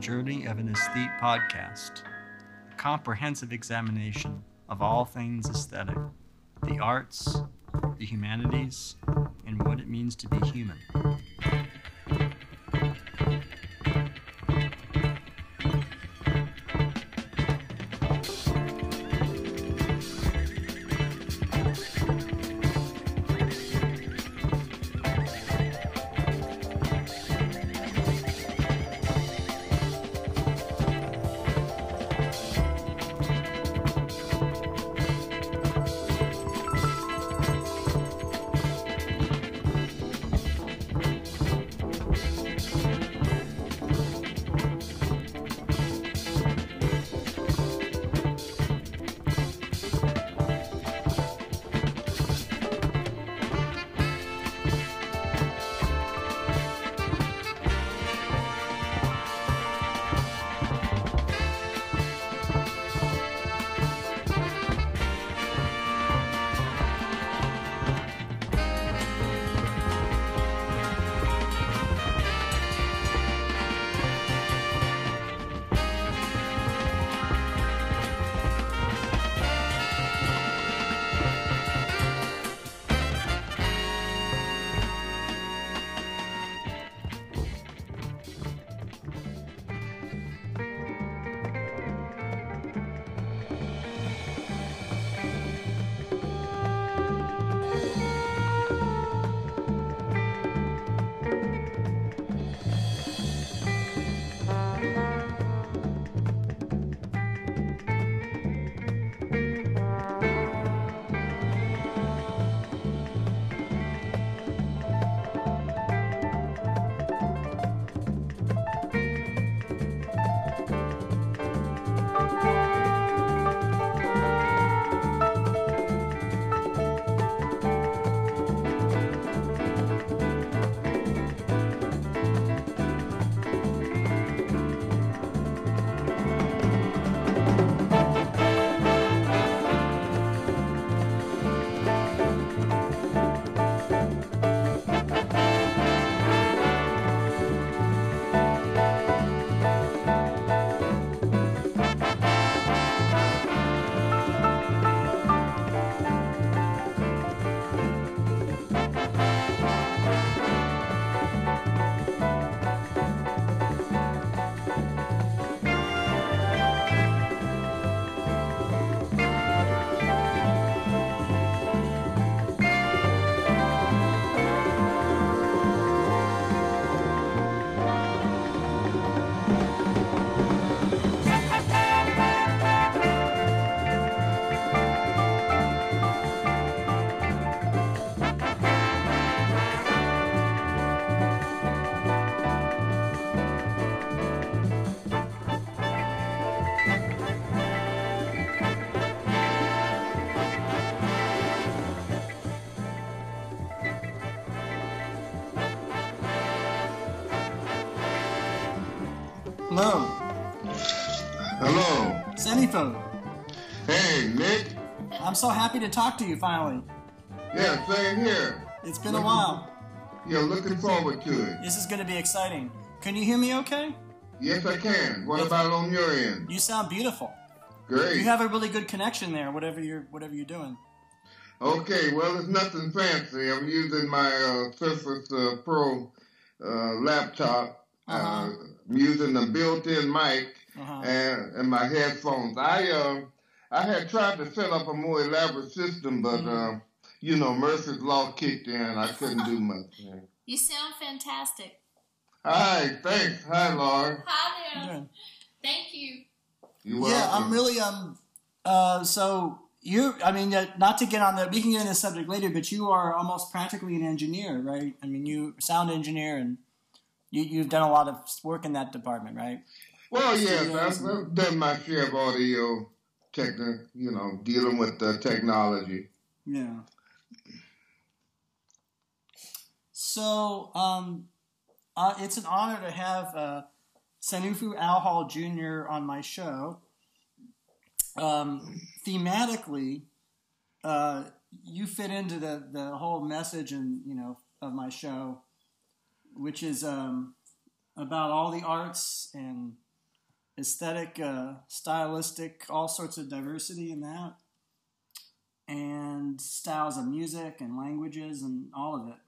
Journey of an Aesthete podcast, a comprehensive examination of all things aesthetic, the arts, the humanities, and what it means to be human. So happy to talk to you finally. Yeah, same here. It's been a while. Yeah, looking forward to it. This is going to be exciting. Can you hear me okay? Yes, I can. What about on your end? You sound beautiful. Great. You have a really good connection there, whatever you're whatever you're doing. Okay, well, it's nothing fancy. I'm using my uh, Surface uh, Pro uh, laptop. uh Uh-huh. I'm using the built-in mic Uh-huh. and, and my headphones. I uh, I had tried to set up a more elaborate system, but Mm-hmm. uh, you know, Murphy's Law kicked in. I couldn't do much. You sound fantastic. Hi, thanks. Hi, Laura. Hi there. Good. Thank you. You Yeah, welcome. I'm really um. Uh, so you, I mean, uh, not to get on the, we can get into the subject later, but you are almost practically an engineer, right? I mean, you sound engineer, and you you've done a lot of work in that department, right? Well, yeah, Studios I've, I've done my share of audio technic, you know, dealing with the technology. Yeah. So, um, uh, it's an honor to have uh, Sanifu Al Hall Jr. on my show. Um, thematically, uh, you fit into the, the whole message and you know of my show, which is um, about all the arts and aesthetic, uh, stylistic, all sorts of diversity in that, and styles of music and languages and all of it.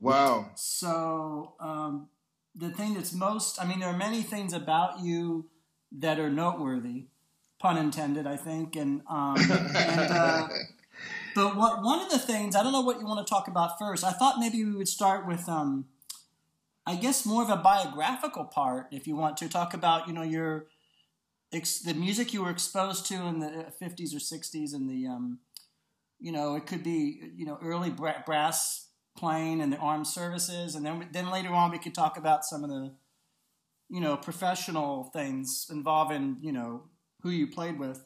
Wow. So um, the thing that's most, I mean, there are many things about you that are noteworthy, pun intended, I think, and um, and. Uh, but what one of the things I don't know what you want to talk about first. I thought maybe we would start with, um, I guess, more of a biographical part, if you want to talk about, you know, your ex- the music you were exposed to in the fifties or sixties, and the, um, you know, it could be, you know, early bra- brass playing and the armed services, and then then later on we could talk about some of the, you know, professional things involving, you know, who you played with.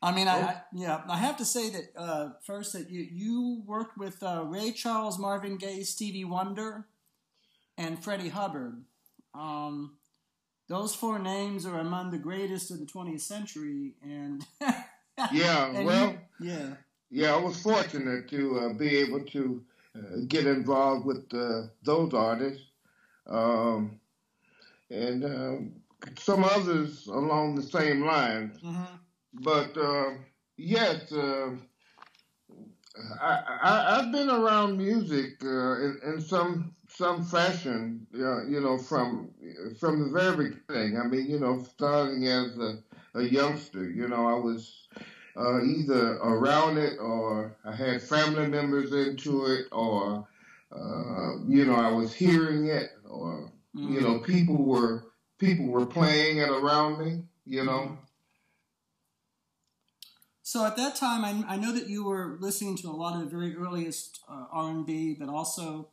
I mean, I, I, yeah, I have to say that uh, first that you you worked with uh, Ray Charles, Marvin Gaye, Stevie Wonder, and Freddie Hubbard. Um, those four names are among the greatest of the 20th century, and yeah, and well, you, yeah, yeah, I was fortunate to uh, be able to uh, get involved with uh, those artists, um, and um, some others along the same lines. hmm But uh, yes, uh, I, I've been around music uh, in, in some some fashion, uh, you know, from from the very beginning. I mean, you know, starting as a, a youngster, you know, I was uh, either around it or I had family members into it, or uh, you know, I was hearing it, or you know, people were people were playing it around me, you know. So at that time, I, I know that you were listening to a lot of the very earliest uh, R and B, but also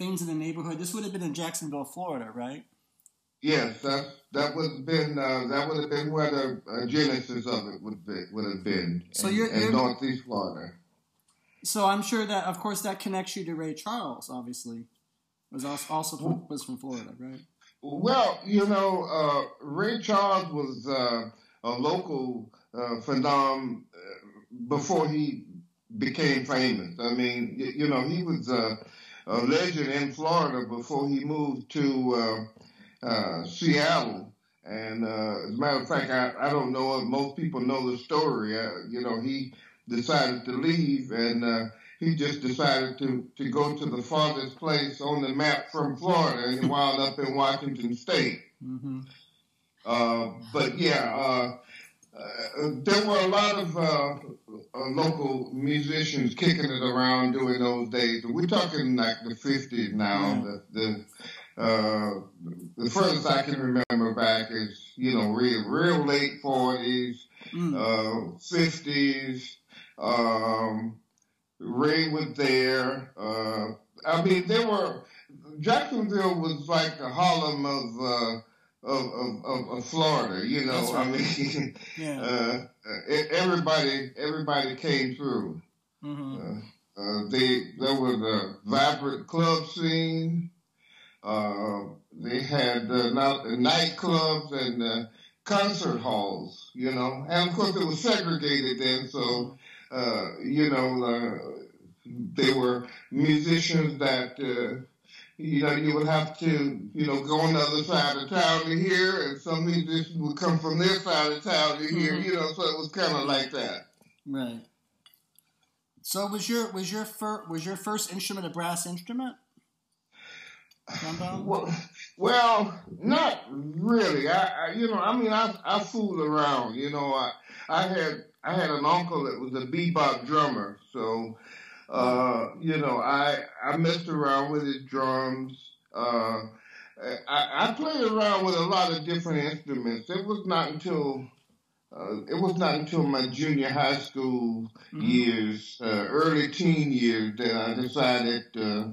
things in the neighborhood. This would have been in Jacksonville, Florida, right? Yes, that that would have been uh, that would have been where the uh, genesis of it would be, would have been. So in, you're- in you're- Northeast Florida. So I'm sure that, of course, that connects you to Ray Charles. Obviously, was also, also from, was from Florida, right? Well, you know, uh, Ray Charles was uh, a local uh, phenom uh, before he became famous. I mean, y- you know, he was a legend in Florida before he moved to uh, uh, Seattle. And uh, as a matter of fact, I, I don't know if most people know the story. Uh, you know, he decided to leave and uh, he just decided to, to go to the farthest place on the map from Florida and he wound up in Washington State. Mm-hmm. Uh, but yeah, uh, uh, there were a lot of uh, local musicians kicking it around during those days. We're talking like the 50s now. The, the, uh, the furthest I can remember back is, you know, real, real late 40s, Mm. uh, 50s. Um, Ray was there. Uh, I mean, there were Jacksonville was like the Harlem of uh, of, of, of, of Florida. You know, right. I mean, Yeah. uh, uh, everybody everybody came through. Mm-hmm. Uh, uh, they there was a vibrant club scene. Uh, they had uh, not, nightclubs and uh, concert halls, you know, and of course it was segregated then, so uh, you know uh, they were musicians that uh, you know you would have to you know go on the other side of town to hear, and some musicians would come from their side of town to hear, Mhm. you know, so it was kind of like that. Right. So was your was your fir- was your first instrument a brass instrument? Trombone. Well, well, not really. I, I, you know, I mean, I, I fooled around. You know, I, I had, I had an uncle that was a bebop drummer, so, uh, you know, I, I messed around with his drums. Uh, I, I played around with a lot of different instruments. It was not until, uh, it was not until my junior high school Mhm. years, uh, early teen years, that I decided. Uh,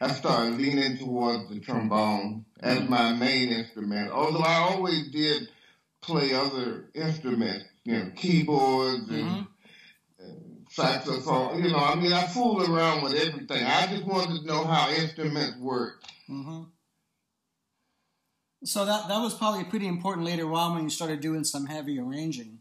I started leaning towards the trombone as my main instrument. Although I always did play other instruments, you know, keyboards and, Saxophone. You know, I mean, I fooled around with everything. I just wanted to know how instruments work. Mm-hmm. So that that was probably pretty important later on when you started doing some heavy arranging,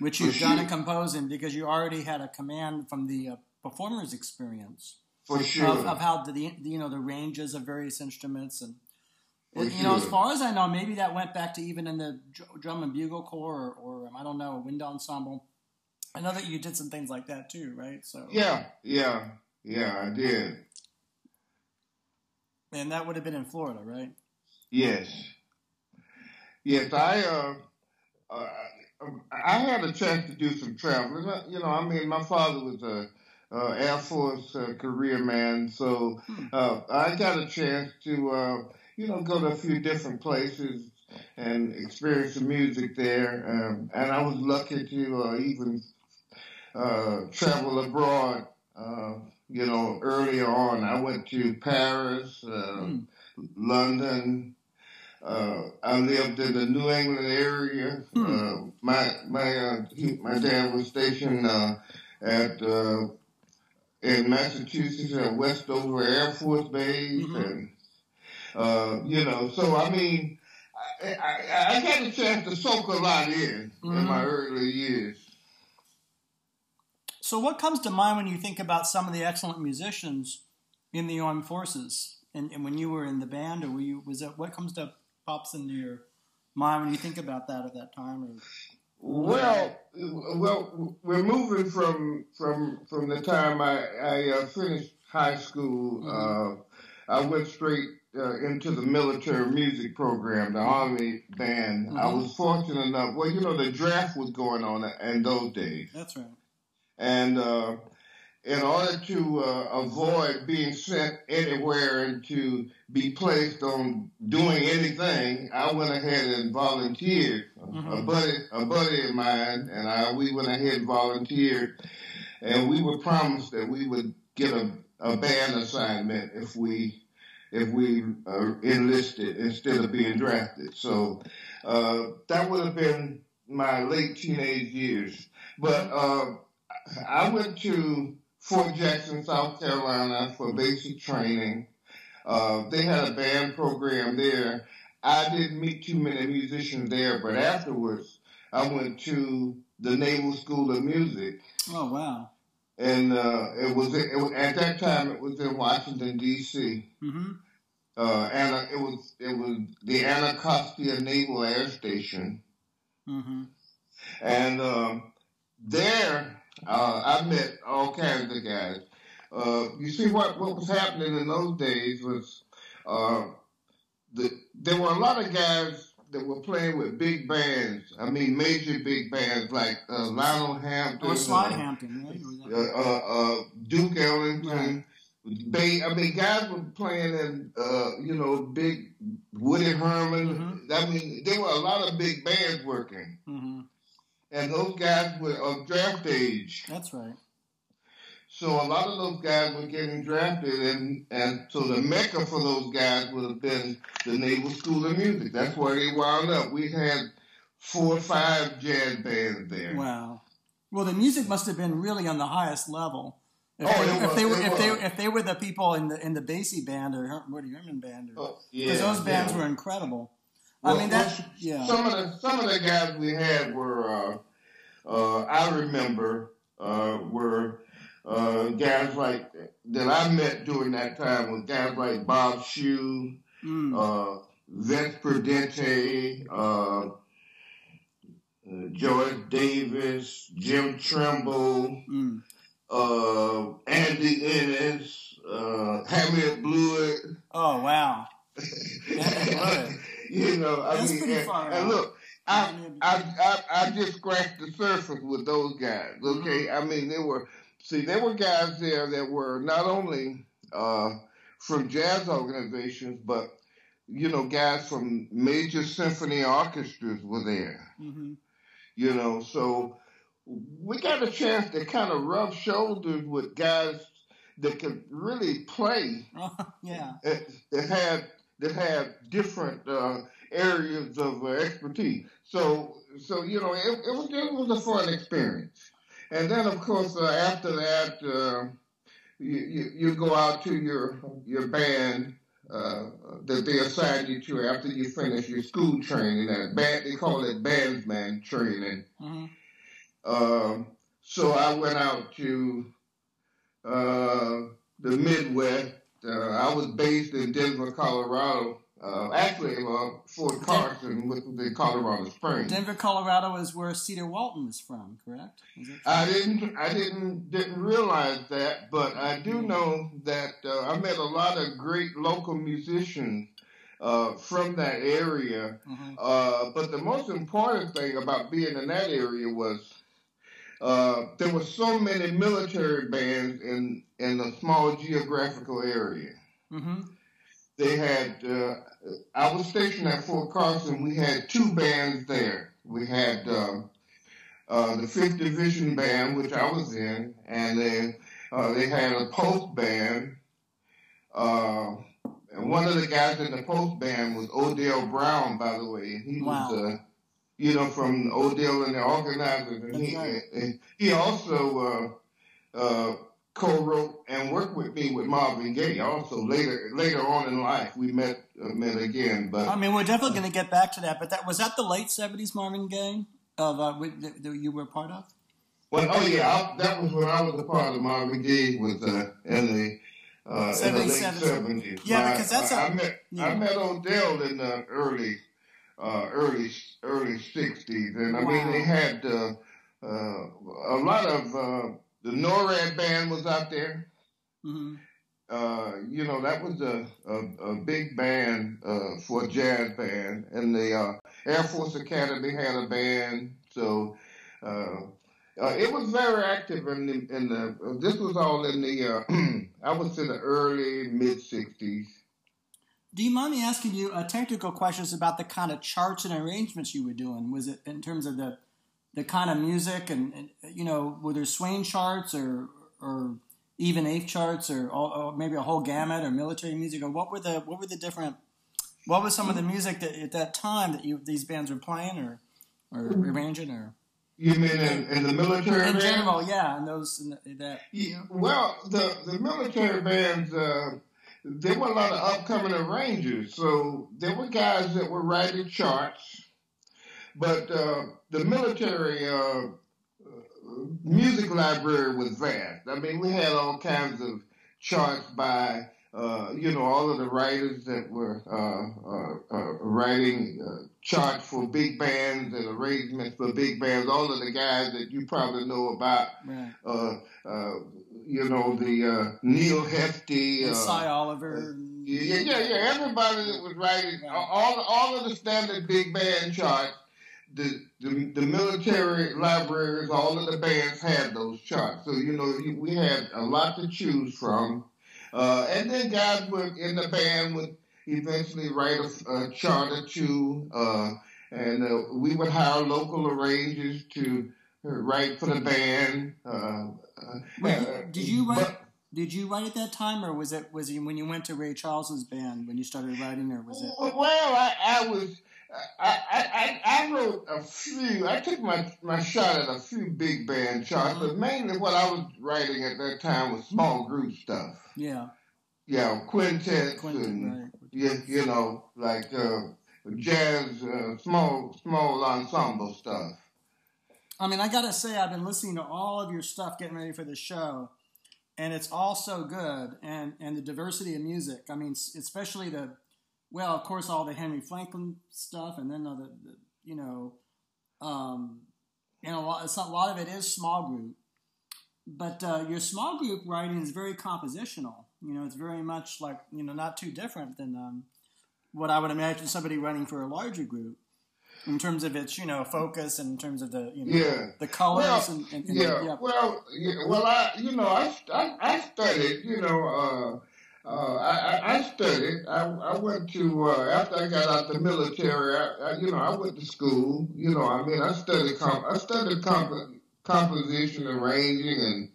which you've done sure. composing because you already had a command from the uh, performer's experience For sure. of, of how the, the you know the ranges of various instruments and For you know, as far as I know, maybe that went back to even in the drum and bugle corps, or, or um, I don't know, a wind ensemble. I know that you did some things like that too, right? So Yeah, yeah, yeah, I did. and that would have been in Florida, right? Yes. Yes, I uh, uh, I had a chance to do some traveling. You know, I mean, my father was a uh, Air Force uh, career man, so uh, I got a chance to uh, you know go to a few different places and experience the music there. Um, and I was lucky to uh, even uh, travel abroad. Uh, you know, earlier on, I went to Paris, uh, Hmm. London. Uh, I lived in the New England area. Uh, my my uh, he, my dad was stationed uh, at uh, in Massachusetts at Westover Air Force Base, Mhm. and uh, you know, so I mean, I, I, I got a chance to soak a lot in in Mhm. my early years. So, what comes to mind when you think about some of the excellent musicians in the armed forces, and, and when you were in the band, or were you was that what comes to pops into your mind when you think about that at that time? Or Well, well, we're moving from from from the time I I uh, finished high school. Uh, I went straight uh, into the military music program, the Army band. I Mhm. was fortunate enough. Well, you know, the draft was going on in those days, that's right. And uh, in order to uh, avoid being sent anywhere and to be placed on doing anything, I went ahead and volunteered. A Mhm. buddy, a buddy of mine, and I, we went ahead and volunteered, and we were promised that we would get a, a band assignment if we if we uh, enlisted instead of being drafted. So uh, that would have been my late teenage years. But uh, I went to Fort Jackson, South Carolina for basic training. Uh, they had a band program there. I didn't meet too many musicians there, but afterwards I went to the Naval School of Music. Oh wow. And uh, it was it was at that time it was in Washington D.C. Mm-hmm. Uh, and it was it was the Anacostia Naval Air Station, Mm-hmm. and um, there uh, I met all kinds of guys. Uh, you see what what was happening in those days was uh, the, there were a lot of guys that were playing with big bands. I mean, major big bands like uh, Lionel Hampton, Or Sly uh, Hampton, right? Uh, uh, uh, Duke Ellington. Bay, I mean, guys were playing in, uh, you know, big Woody Herman. I mean, there were a lot of big bands working, Mhm. And those guys were of draft age. That's right. So a lot of those guys were getting drafted, and and so the mecca for those guys would have been the Naval School of Music. That's where they wound up. We had four or five jazz bands there. Wow. Well, the music must have been really on the highest level. If, Oh, they, it if they were if they if they were the people in the in the Basie band or Woody Herman band, because Oh, yeah, those bands yeah. were incredible. Well, I mean well, that yeah. Some of the some of the guys we had were uh, uh, I remember uh, were uh, guys like that I met during that time was guys like Bob Shew, Mm. uh, Vince Prudente, uh, uh, George Davis, Jim Trimble, Mm. uh, Andy Ennis, uh, Harriet Blewett. Oh wow. you know, I That's mean, pretty and, far and look, I, I, I, I just scratched the surface with those guys. Okay, Mm-hmm. I mean, they were see, there were guys there that were not only uh, from jazz organizations, but you know, guys from major symphony orchestras were there. hmm You know, so we got a chance to kind of rub shoulders with guys that could really play yeah. that that had that have different uh, areas of uh, expertise. So so you know it, it was it was a fun experience. And then of course uh, after that uh, you, you you go out to your your band. Uh, that they assign you to after you finish your school training. That band, they call it bandsman training. hmm Um, so I went out to uh, the Midwest. Uh, I was based in Denver, Colorado uh, actually, uh, Fort Carson, with the Colorado Springs. Denver, Colorado is where Cedar Walton is from, correct? Is I didn't, I didn't, didn't realize that, but I do know that uh, I met a lot of great local musicians uh, from that area. Mhm. Uh, but the most important thing about being in that area was uh, there were so many military bands in in a small geographical area. Mhm. They had. Uh, I was stationed at Fort Carson. We had two bands there. We had uh, uh, the Fifth Division band, which I was in, and then uh, they had a post band. Uh, and one of the guys in the post band was Odell Brown, by the way. He Wow. was, uh, you know, from Odell and the organizers. And he, and he also uh, uh, co-wrote and worked with me with Marvin Gaye. Also later later on in life, we met uh, met again. But I mean, we're definitely going to get back to that, but that was that the late '70s Marvin Gaye of uh, that, that you were part of. Well, oh yeah, I, that was when I was a part of Marvin Gaye was uh, in the uh, in the late 77. seventies. Yeah, because that's I a- met yeah. I met Odell in the early uh, early early sixties, and I Wow. mean they had uh, uh, a lot of uh, the NORAD band was out there. hmm Uh, you know that was a a, a big band uh, for a jazz band, and the uh, Air Force Academy had a band. So uh, uh, it was very active in the, in the. Uh, this was all in the. Uh, I was in the early mid '60s. Do you mind me asking you uh, technical questions about the kind of charts and arrangements you were doing? Was it in terms of the the kind of music and, and you know were there swing charts or or even eighth charts or, all, or maybe a whole gamut or military music or what were the what were the different what was some of the music that at that time that you these bands were playing or or arranging or You mean in, in the military? in band? general yeah and those in the, that Yeah, well, the the military bands, uh, there were a lot of upcoming arrangers. So there were guys that were writing charts, but uh, the military uh, music library was vast. I mean, we had all kinds of charts by. Uh, you know, all of the writers that were uh, uh, uh, writing uh, charts for big bands and arrangements for big bands, all of the guys that you probably know about right uh, uh, you know, the uh, Neal Hefti. and Uh, Sy Oliver yeah, yeah, yeah. Everybody that was writing all all of the standard big band charts. The, the the military libraries, all of the bands had those charts. So you know, we had a lot to choose from. Uh, and then guys would in the band would eventually write a, a chart or two. Uh, and uh, we would hire local arrangers to uh, write for the band. Uh, Wait, did you write? but- did you write at that time, or was it was it when you went to Ray Charles's band when you started writing, or was it? Well, I, I was. I, I, I wrote a few. I took my, my shot at a few big band charts, but mainly what I was writing at that time was small group stuff. Yeah, Yeah, quintets and right? you, you know like uh, jazz, uh, small small ensemble stuff. I mean, I gotta say, I've been listening to all of your stuff, getting ready for the show, and it's all so good, and and the diversity of music. I mean, especially the, well, of course, all the Henry Franklin stuff, and then the, the you know, um, and a lot, a lot of it is small group, but uh, your small group writing is very compositional. You know, it's very much like you know, not too different than um, what I would imagine somebody writing for a larger group. In terms of its, you know, focus, and in terms of the, you know, Yeah. the colors Well, and, and, and Yeah, yeah. well, yeah, well, I, you know, I, I, I studied, you know, uh, uh, I, I- studied. I, I went to uh, after I got out the military. I, I, you know, I went to school. You know, I mean, I studied comp- I studied comp- composition, arranging, and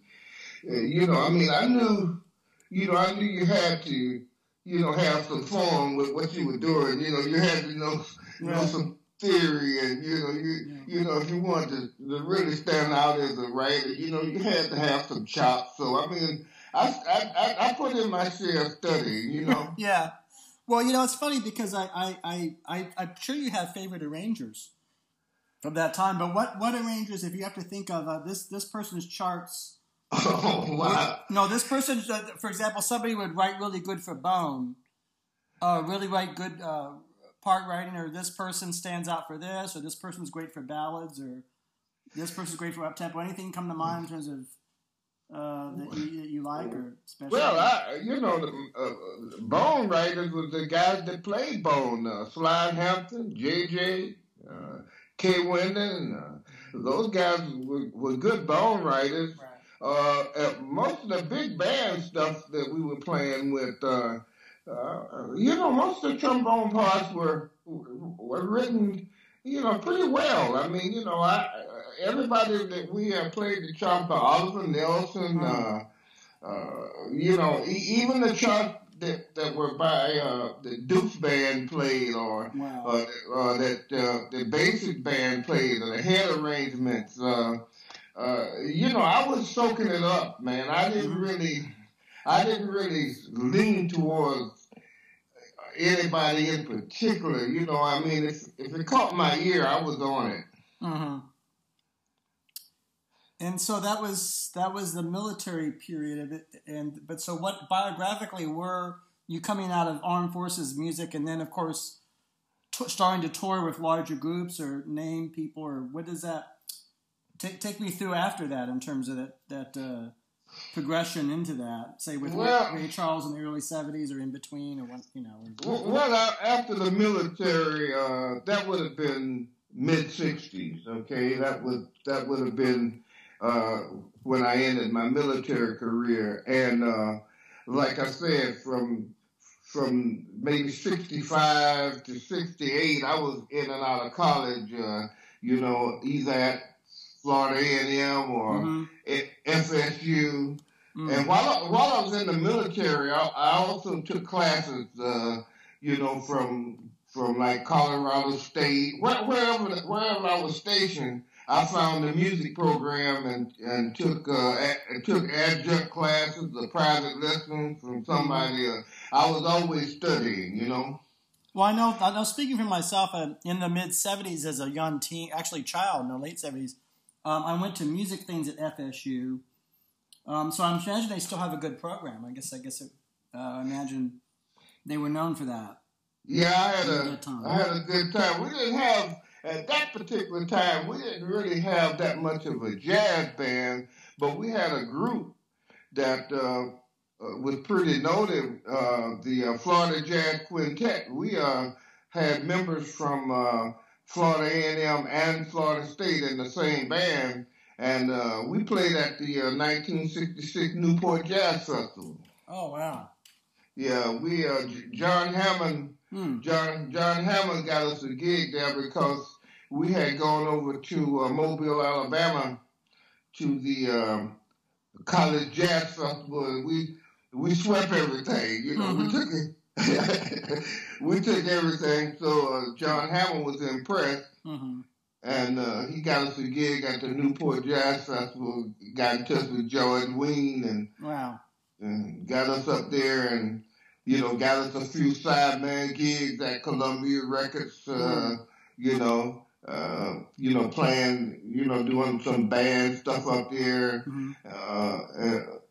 uh, you know, I mean, I knew, you know, I knew you had to, you know, have some fun with what you were doing. You know, you had to know, know some theory, and you know, you you know, if you wanted to, to really stand out as a writer, you know, you had to have some chops. So I mean, I I, I, put in my share of studying. You know. Yeah. Well, you know, it's funny because I, I, I, I, I'm sure you have favorite arrangers from that time, but what, what arrangers, if you have to think of uh, this, this person's charts, oh wow. no, this person, uh, for example, somebody would write really good for Bone, uh, really write good uh, part writing, or this person stands out for this, or this person's great for ballads, or this person's great for up tempo? Anything come to mind in terms of uh, that, you, that you like or special? Well, I, you know, the uh, Bone writers was the guys that played Bone. Uh, Slide Hampton, J.J., uh, Kai Winding. Uh, those guys were, were good Bone writers. Right. Uh, most of the big band stuff that we were playing with, uh, uh, you know, most of the trombone parts were were written, you know, pretty well. I mean, you know, I everybody that we have played the trumpet, Oliver Nelson, uh, uh, you know, e- even the chunk that, that were by uh, the Dukes band played, or Wow. uh, uh, that uh, the Basie band played, or the head arrangements. Uh, uh, you know, I was soaking it up, man. I didn't really, I didn't really lean towards anybody in particular. You know, I mean, if if it caught my ear, I was on it. hmm And so that was that was the military period of it. And but so what biographically were you coming out of armed forces music, and then of course t- starting to tour with larger groups or name people, or what does that take take me through after that in terms of that that uh, progression into that? Say with Well- Ray, Ray Charles in the early seventies, or in between, or what you know. Well, well, after the military, uh, that would have been mid '60s. Okay, that would that would have been uh, when I ended my military career, and uh, like I said, from from maybe '65 to '68, I was in and out of college. Uh, you know, either at Florida A&M or Mhm. at FSU. Mm. And while I, while I was in the military, I, I also took classes, uh, you know, from from like Colorado State, where, wherever wherever I was stationed. I found the music program and and took uh, a, took adjunct classes, the private lessons from somebody. Uh, I was always studying, you know. Well, I know. I know. Speaking for myself, uh, in the mid '70s, as a young teen, actually child in the late '70s, um, I went to music things at FSU. Um, so I'm imagining they still have a good program. I guess. I guess. It, uh, I imagine they were known for that. Yeah, I had a a good time. I had a good time. We didn't have at that particular time we didn't really have that much of a jazz band, but we had a group that uh, uh, was pretty noted. Uh, the uh, Florida Jazz Quintet. We uh, had members from uh, Florida A&M and Florida State in the same band, and uh, we played at the uh, 1966 Newport Jazz Festival. Oh wow. Yeah, we uh, John Hammond. Hmm. John John Hammond got us a gig there because we had gone over to uh, Mobile, Alabama, to the um, College Jazz Festival, and we we swept everything. You know, we Mhm. took it. we took everything. So uh, John Hammond was impressed, hmm and uh, he got us a gig at the Newport Jazz Festival. Got in touch with George Wein and Wow. and got us up there and you know got us a few sideman gigs at Columbia Records. Uh, you know, uh, you know playing, you know doing some band stuff up there. hmm Uh,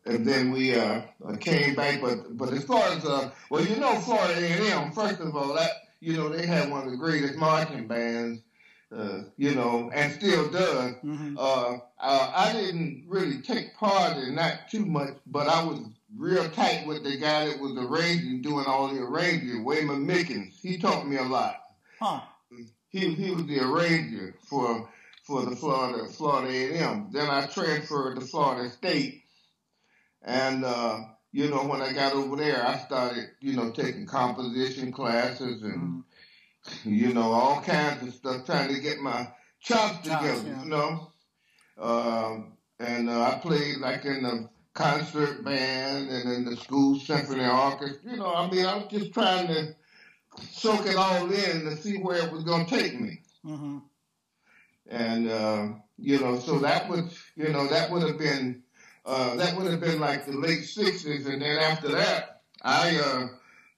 and, then we uh, came back, but but as far as uh, well, you know, Florida A&M. First of all, that you know they had one of the greatest marching bands. Uh, you know, and still does. hmm Uh, uh, I didn't really take part in that too much, but I was real tight with the guy that was arranging, doing all the arranging, Wayman Mickens. He taught me a lot. Huh. He he was the arranger for for the Florida Florida A&M. Then I transferred to Florida State, and uh, you know when I got over there, I started you know taking composition classes and Mhm. you know, all kinds of stuff, trying to get my chops together, yeah. you know. Um, and uh, I played like in the concert band and in the school symphony orchestra. You know, I mean, I was just trying to soak it all in to see where it was going to take me. hmm And, uh, you know, so that would, you know, that would have been, uh, that would have been like the late 60s. And then after that, I, uh,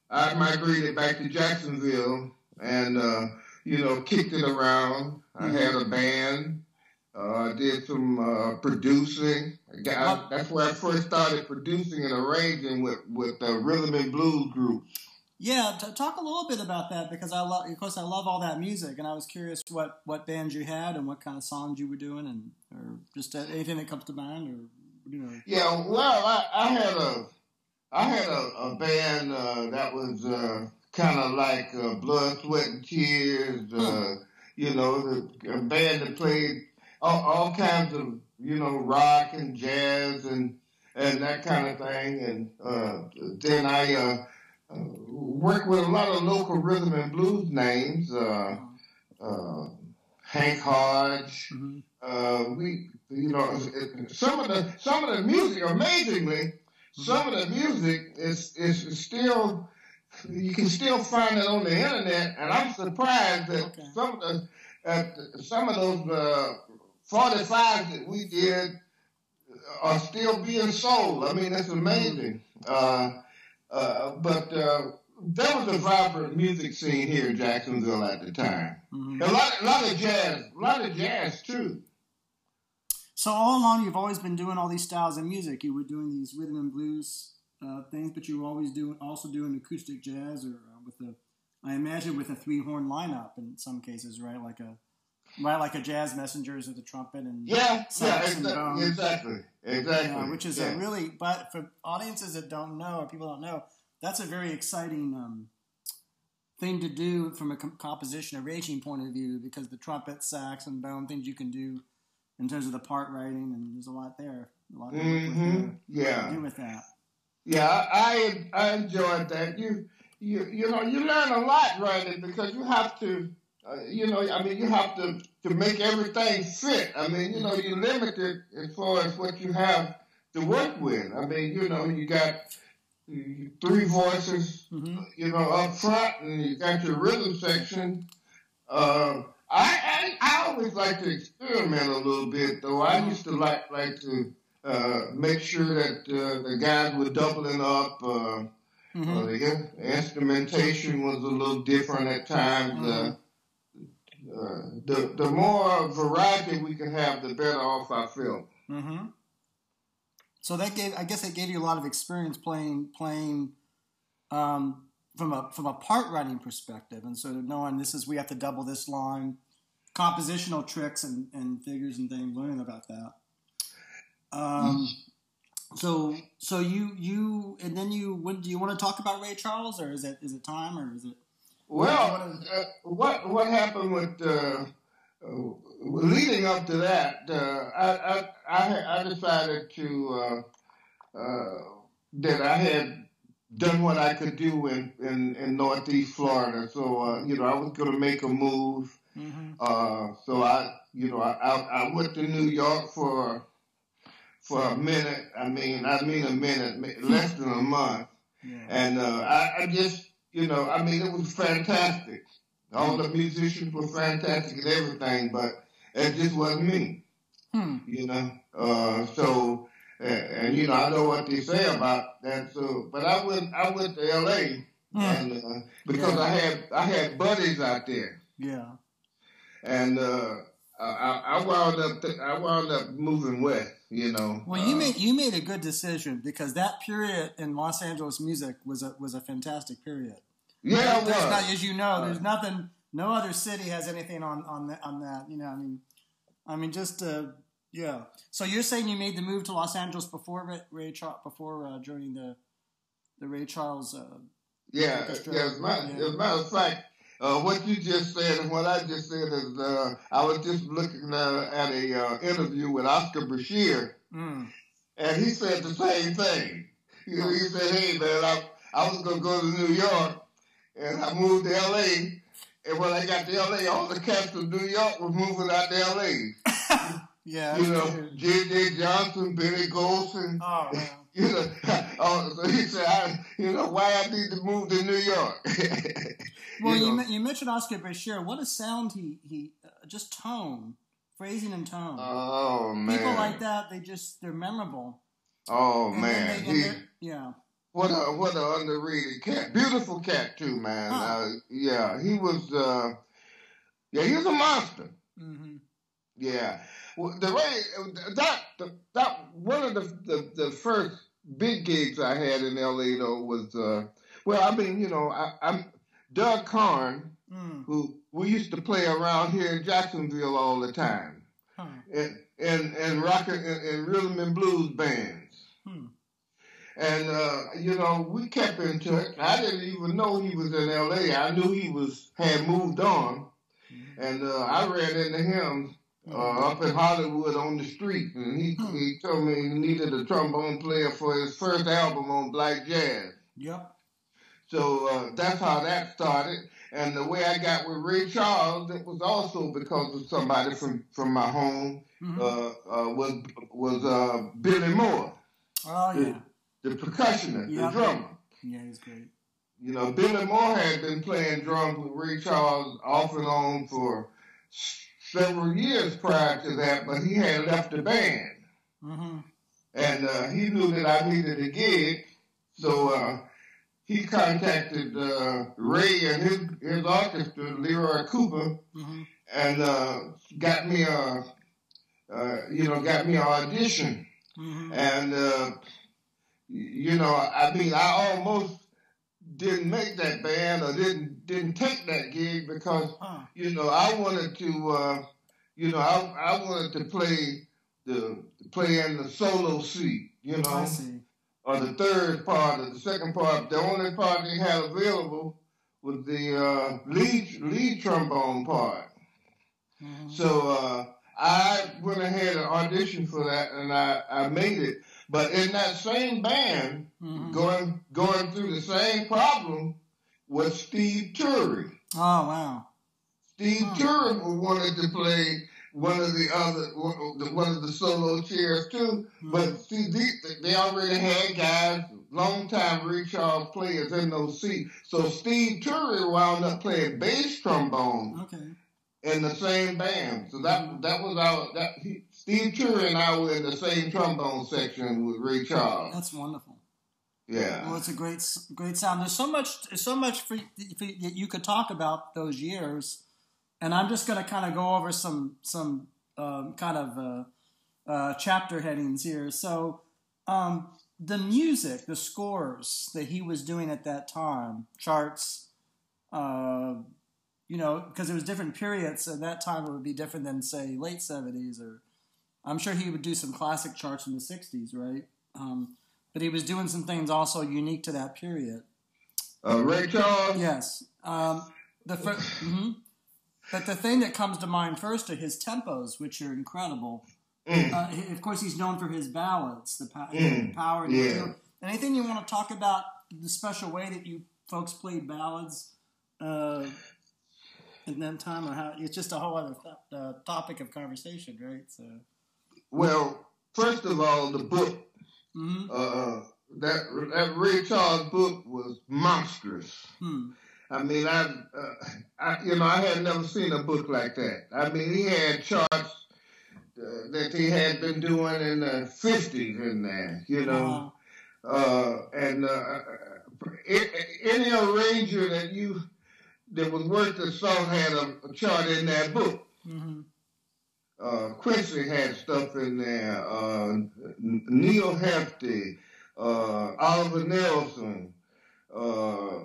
I migrated back to Jacksonville and, uh, you know, kicked it around. I had a band. Uh, I did some uh, producing. I got, that's where I first started producing and arranging with with uh, rhythm and blues group. Yeah, t- talk a little bit about that because I love, of course, I love all that music, and I was curious what what bands you had and what kind of songs you were doing, and or just uh, anything that comes to mind, or you know. Yeah, well, I, I had a I had a, a band uh, that was uh, kind of like uh, Blood, Sweat, and Tears. Uh, you know, the, a band that played all, all kinds of you know rock and jazz and and that kind of thing. And uh, then I uh, uh, worked with a lot of local rhythm and blues names. Uh, uh, Hank Hodge. Mhm. Uh, we, you know, some of the some of the music, amazingly, some of the music is is still you can still find it on the internet, and I'm surprised that Okay. some of the uh, some of those uh, 45s that we did are still being sold. I mean, it's amazing. Uh, uh, but uh, there was a vibrant music scene here in Jacksonville at the time. Mhm. A lot, a lot of jazz, a lot of jazz too. So all along, you've always been doing all these styles of music. You were doing these rhythm and blues uh, things, but you were always doing also doing acoustic jazz, or uh, with a, I imagine with a three horn lineup in some cases, right? Like a, right, like a jazz messengers with the trumpet and Yeah, yeah, Sax and exa- bones. exactly, exactly. Yeah, which is yeah. a really, but for audiences that don't know or people don't know, that's a very exciting um, thing to do from a com- composition arranging point of view because the trumpet, sax, and bone things you can do in terms of the part writing, and there's a lot there. A lot to, work hmm with, uh, Yeah, do with that. yeah. I I enjoyed that. You you you know you learn a lot writing because you have to. Uh, you know, I mean, you have to to make everything fit. I mean, you know, you're limited as far as what you have to work with. I mean, you know, you got three voices, hmm you know, up front, and you got your rhythm section. Uh, I, I I always like to experiment a little bit, though. I used to like like to uh, make sure that uh, the guys were doubling up. Uh, hmm uh, the instrumentation was a little different at times. Uh, uh, the the more variety we can have, the better off I feel. hmm So that gave, I guess, it gave you a lot of experience playing playing um, from a from a part writing perspective, and sort of knowing this is we have to double this line, compositional tricks and, and figures and things, learning about that. Um, so so you you and then you when do you want to talk about Ray Charles or is it is it time or is it Well, uh, what what happened with uh, uh, leading up to that? Uh, I, I I I decided to uh, uh, that I had done what I could do in in, in Northeast Florida. So uh, you know I was going to make a move. mm-hmm. Uh, so I you know I, I I went to New York for for a minute. I mean I mean a minute, less than a month. yeah. And uh, I, I just, you know, I mean, it was fantastic. All the musicians were fantastic and everything, but it just wasn't me, Hmm. you know. Uh, so, and, and you know, I know what they say about that. So, but I went, I went to L.A. Hmm. and uh, because Yeah. I had, I had buddies out there, Yeah. and uh, I, I wound up, I wound up moving west, you know. Well, you Uh, made you made a good decision because that period in Los Angeles music was a was a fantastic period. yeah, There's was. not, as you know, there's nothing. No other city has anything on on that. On that, you know, I mean, I mean, just uh, yeah. So you're saying you made the move to Los Angeles before Ray, Ray Charles, before uh, joining the the Ray Charles. Uh, Yeah, Orchestra. yeah. As a matter, Yeah. as a matter of fact, uh, what you just said and what I just said is, uh, I was just looking uh, at a uh, interview with Oscar Brashear, mm, and he said the same thing. You know, he said, "Hey, man, I, I was gonna go to New York, and I moved to L.A. And when I got to L.A., all the cats from New York was moving out to L.A. yeah. You know, J.J. Johnson, Benny Golson." Oh, wow. You know, oh, so he said, I, you know, why I need to move to New York. Well, you, know. you mentioned Oscar Brashear. What a sound he he uh, just tone, phrasing and tone. Oh man! People like that, they just they're memorable. Oh And man! they- He, yeah. what a what a underrated cat. Beautiful cat too, man. Huh. Uh, yeah, he was. Uh, yeah, he was a monster. hmm Yeah, well, the way that the, that one of the, the the first big gigs I had in L.A. though was uh, Well, I mean, you know, I, I'm Doug Carn, Mm. who we used to play around here in Jacksonville all the time, Huh. and and and rock and, and rhythm and blues bands. Hmm. And uh, you know, we kept in touch. I didn't even know he was in L.A. I knew he was had moved on, and uh, I ran into him uh, up in Hollywood on the street, and he he told me he needed a trombone player for his first album on Black Jazz. Yep. So uh, that's how that started. And the way I got with Ray Charles, it was also because of somebody from, from my home. Mhm. Uh, uh, was was uh, Billy Moore, oh yeah. the percussionist, Yeah. the drummer. Yeah, he's great. You know, Billy Moore had been playing drums with Ray Charles off and on for several years prior to that, but he had left the band. Mm-hmm. and uh, he knew that I needed a gig, so uh, he contacted uh, Ray and his his orchestra, Leroy Cooper, Mm-hmm. and uh, got me a, uh, you know, got me an audition, Mm-hmm. and uh, you know, I mean, I almost didn't make that band or didn't didn't take that gig because Huh. you know, I wanted to, uh, you know, I, I wanted to play the play in the solo seat, you know, or the third part or the second part. The only part they had available was the uh, lead lead trombone part. Mhm. So uh, I went ahead and auditioned for that, and I, I made it. But in that same band, Mhm. going going through the same problem was Steve Turre. Oh wow. Steve Hmm. Turre wanted to play one of the other one of the- one of the solo chairs too, Hmm. but see they, they already had guys, long time Ray Charles players in those seats. So Steve Turre wound up playing bass trombone Okay. in the same band. So that that was our that he, Steve Turre and I were in the same trombone section with Ray Charles. That's wonderful. Yeah. Well, it's a great, great sound. There's so much, so much for, for, that you could talk about those years, and I'm just going to kind of go over some, some um, kind of uh, uh, chapter headings here. So, um, the music, the scores that he was doing at that time, charts, uh, you know, because it was different periods. At that time, it would be different than say late '70s, or I'm sure he would do some classic charts in the '60s, right? Um, but he was doing some things also unique to that period. Uh, Ray Charles. Yes. Um, the fir- mhm. But the thing that comes to mind first are his tempos, which are incredible. Mm. Uh, of course, he's known for his ballads, the, pow- Mm. the power. And Yeah. Anything you want to talk about the special way that you folks played ballads uh, in that time, or how it's just a whole other th- uh, topic of conversation, right? So, Well, first of all, the book hmm uh, that that Ray Charles book was monstrous. hmm. I mean, I, uh, I, you know, I had never seen a book like that. I mean, he had charts uh, that he had been doing in the fifties in there, you know, Uh, uh, and uh, a- any arranger that you that was worth the salt had a, a chart in that book. hmm Uh, Quincy had stuff in there. Uh, Neal Hefti, uh, Oliver Nelson, uh,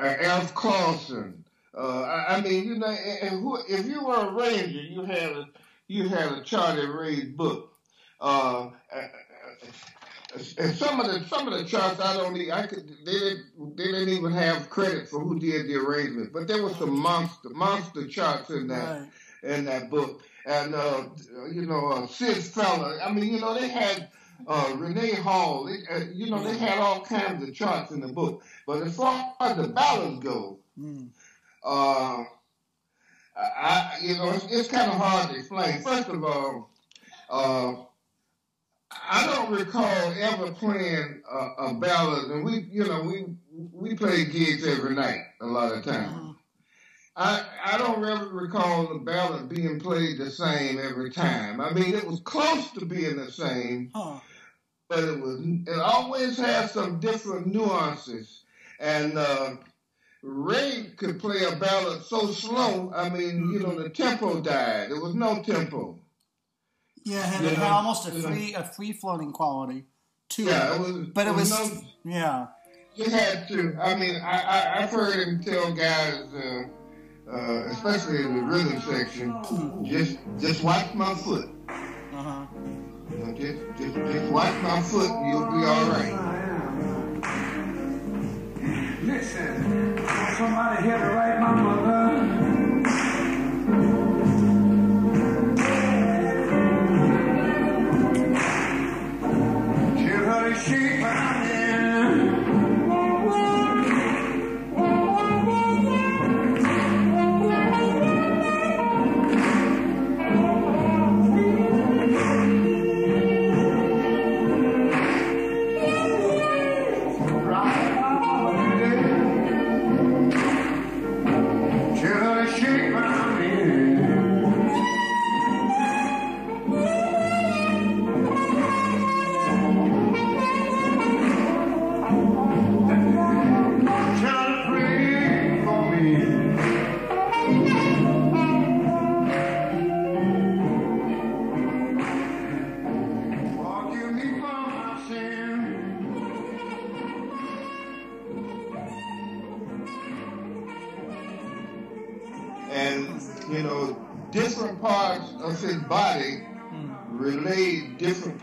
Alf Carlson. Uh, I, I mean, you know, and, who, if you were a ranger, you had a you had a Charlie Ray's book. Uh, and some of the some of the charts I don't need. I could they didn't they didn't even have credit for who did the arrangement, but there was some monster monster charts in that right. in that book. And, uh, you know, uh, Sid Feller, I mean, you know, they had uh, Renee Hall, they, uh, you know, they had all kinds of charts in the book. But as far as the ballads go, Mm. uh, I, you know, it's, it's kind of hard to explain. First of all, uh, I don't recall ever playing a, a ballad, and we, you know, we we play gigs every night a lot of times. I I don't ever recall the ballad being played the same every time. I mean, it was close to being the same, Huh. but it was it always had some different nuances. And uh, Ray could play a ballad so slow. I mean, you know, the tempo died. There was no tempo. Yeah, it had, it had know, almost a free a free floating quality to Yeah, it. was. But it there was no, yeah. you had to. I mean, I, I have heard him tell guys, uh, uh, especially in the rhythm section, just just watch my foot. Uh-huh. You know, just, just just watch my foot, you'll be all right. Listen, somebody here to write my mother. Tell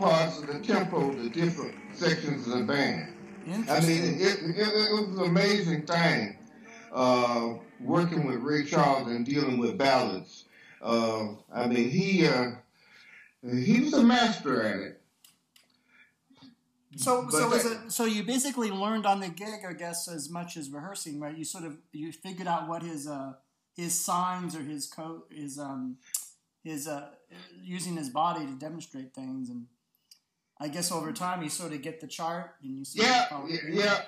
parts of the tempo to different sections of the band. I mean, it, it, it was an amazing thing uh, working with Ray Charles and dealing with ballads. Uh, I mean, he uh, he was a master at it. So, But so that- it? So you basically learned on the gig, I guess, as much as rehearsing, right? You sort of you figured out what his uh his signs or his co his um his uh using his body to demonstrate things, and I guess over time you sort of get the chart and you see. Yeah, yeah, yeah,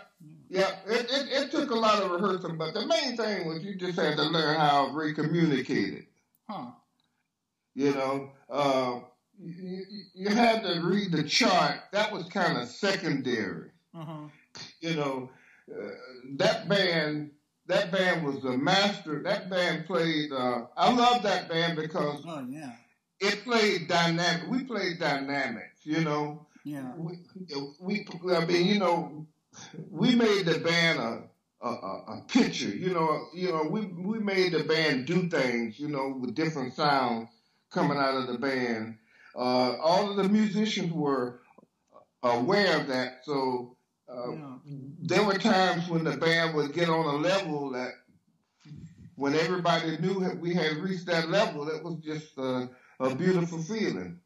yeah. It, it, it took a lot of rehearsal, but the main thing was you just had to learn how Ray communicated. Huh. You know, uh, you, you- had to read the chart. That was kind of secondary. Uh-huh. You know, uh, that band, that band was the master. That band played. Uh, I love that band because Oh yeah. it played dynamic. We played dynamics. You know, Yeah. we, we. I mean, you know, we made the band a. A, a, picture, you know, you know, we we made the band do things, you know, with different sounds coming out of the band. Uh, all of the musicians were aware of that, so uh, Yeah. there were times when the band would get on a level that, when everybody knew we had reached that level, it was just a, a beautiful feeling.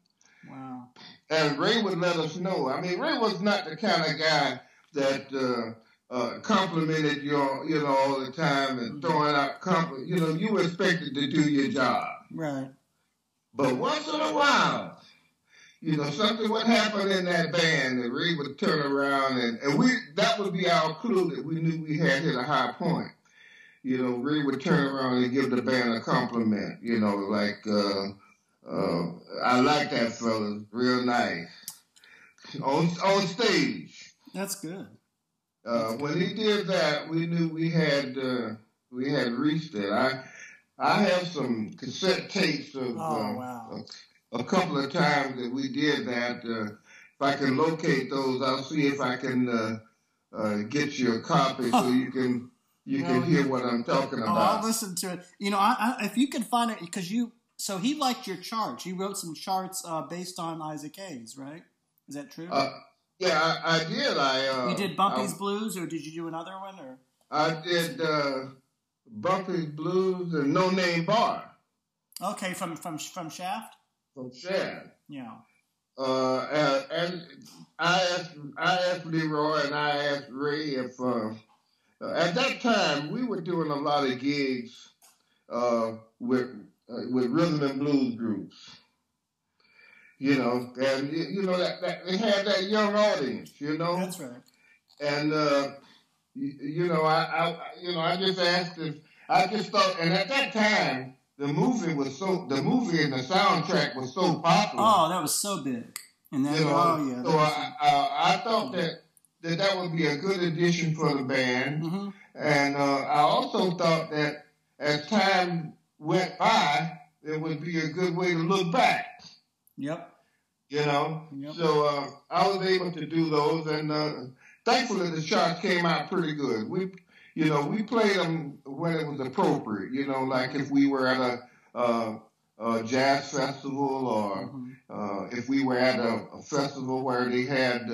Wow. And Ray would let us know. I mean, Ray was not the kind of guy that uh, uh, complimented you, all, you know, all the time and throwing out compliment. You know, you were expected to do your job. Right. But once in a while, you know, something would happen in that band and Ray would turn around and, and we that would be our clue that we knew we had hit a high point. You know, Ray would turn around and give the band a compliment, you know, like uh uh I like that fella, real nice. On on stage. That's good. Uh, when he did that, we knew we had uh, we had reached it. I I have some cassette tapes of Oh, uh, wow. a, a couple of times that we did that. Uh, if I can locate those, I'll see if I can uh, uh, get you a copy so you can you Well, can hear what I'm talking Oh, about. I'll listen to it. You know, I, I, if you can find it, because you, so he liked your charts. You wrote some charts uh, based on Isaac Hayes, right? Is that true? Uh, yeah, I, I did. I uh, you did Bumpy's I, Blues, or did you do another one? Or I did uh, Bumpy's Blues and No Name Bar okay, from from from Shaft. from Shaft. Yeah. Uh, and, and I asked, I asked Leroy and I asked Ray if, uh, at that time we were doing a lot of gigs, uh, with, uh, with rhythm and blues groups. You know, and you know that, that they had that young audience, you know, That's right. and uh, you, you know, I, I, you know, I just asked if I just thought, and at that time the movie was so, the movie and the soundtrack was so popular. Oh, that was so big. And then, You know, oh yeah. so I, I, I thought that, that that would be a good addition for the band, hmm and uh, I also thought that as time went by, it would be a good way to look back. Yep. You know, Yep. so uh, I was able to do those, and uh, thankfully the shots came out pretty good. We, you know, we played them when it was appropriate. You know, like if we were at a, uh, a jazz festival or Mhm. uh, if we were at a, a festival where they had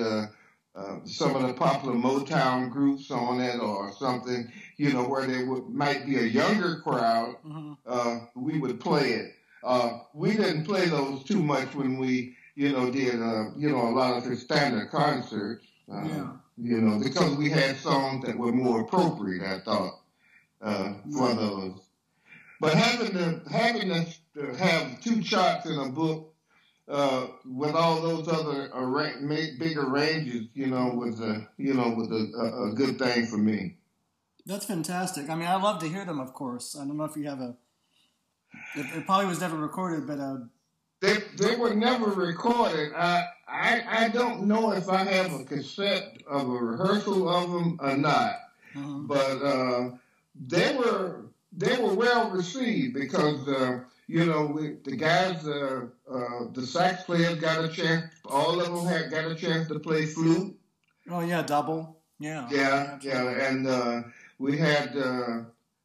uh, some of the popular Motown groups on it or something, you know, where there would, might be a younger crowd, Mhm. uh, we would play it. Uh, we didn't play those too much when we, you know, did, uh, you know, a lot of the standard concerts. Uh, Yeah. You know, because we had songs that were more appropriate, I thought, uh, for those. But having to having to have two charts in a book uh, with all those other arra- bigger ranges, you know, was a you know was a, a, good thing for me. That's fantastic. I mean, I love to hear them, of course. I don't know if you have a. It, it probably was never recorded, but uh, They they were never recorded. I I I don't know if I have a cassette of a rehearsal of them or not. mhm. but uh, they were they were well received because uh, you know we, the guys uh, uh, the sax players got a chance all of them had got a chance to play flute. Oh yeah, double, yeah, yeah yeah and uh, we had uh,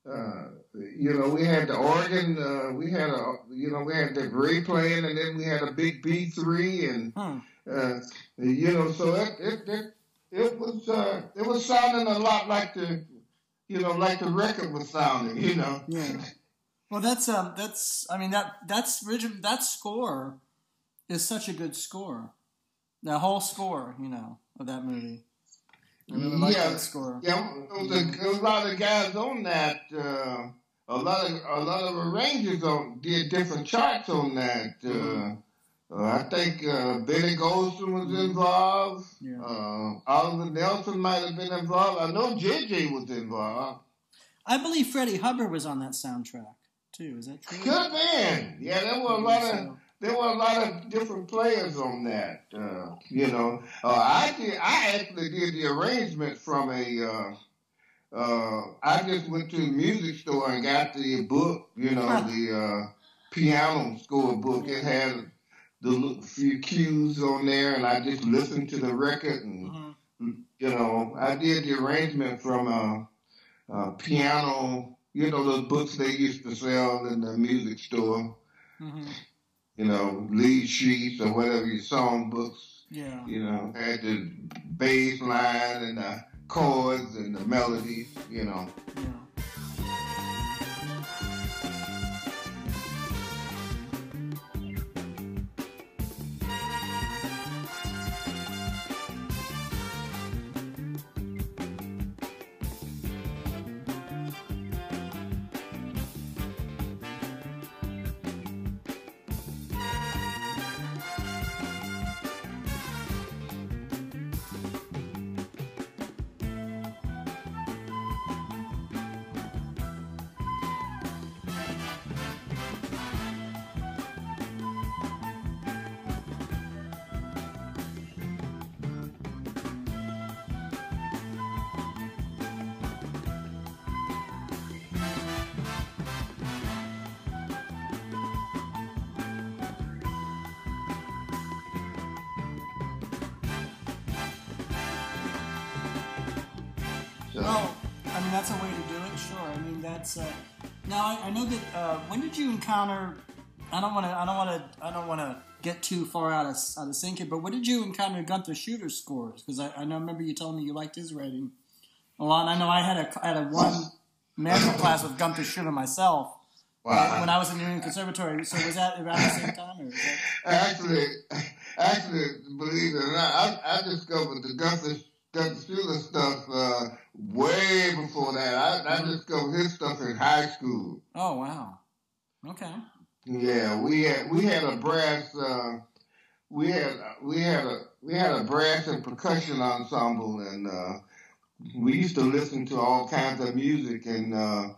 uh, you know we had the organ uh, we had a you know we had the gray playing and then we had a big B three and Hmm. uh, you know so it it, it it was uh, it was sounding a lot like the you know like the record was sounding you know. Yeah. Well, that's um, that's I mean that that's origi- that score is such a good score. The whole score, you know, of that movie. I really like Yeah. that score. yeah there was, a, a lot of guys on that uh, a lot of a lot of arrangers on did different charts on that uh, uh, I think uh, Benny Golson was involved. Yeah. Uh, Oliver Nelson might have been involved. I know JJ was involved. I believe Freddie Hubbard was on that soundtrack too. Is that true? Have been. Yeah, there were a lot of there were a lot of different players on that. Uh, you know, uh, I did. I actually did the arrangement from a. Uh, uh, I just went to the music store and got the book. You know, the uh, piano score book. It had the few cues on there, and I just listened to the record and Mhm. you know, I did the arrangement from a, a piano, you know, those books they used to sell in the music store, Mhm. you know, lead sheets or whatever, your song books, Yeah. you know, had the bass line and the chords and the melodies, you know. Yeah. Out of out of sync here. But what did you encounter Gunther Schuller's scores? Because I, I know. Remember you telling me you liked his writing a lot. And I know I had a I had a one manual class with Gunther Shooter myself wow. when I was in the Union Conservatory. So was that around the same time? Or that, Actually, actually, believe it or not, I, I discovered the Gunther, Gunther Schuller stuff uh, way before that. I, I discovered his stuff in high school. oh wow. Okay. Yeah, we had we had a brass. Uh, we had we had a we had a brass and percussion ensemble, and uh, we used to listen to all kinds of music. And uh,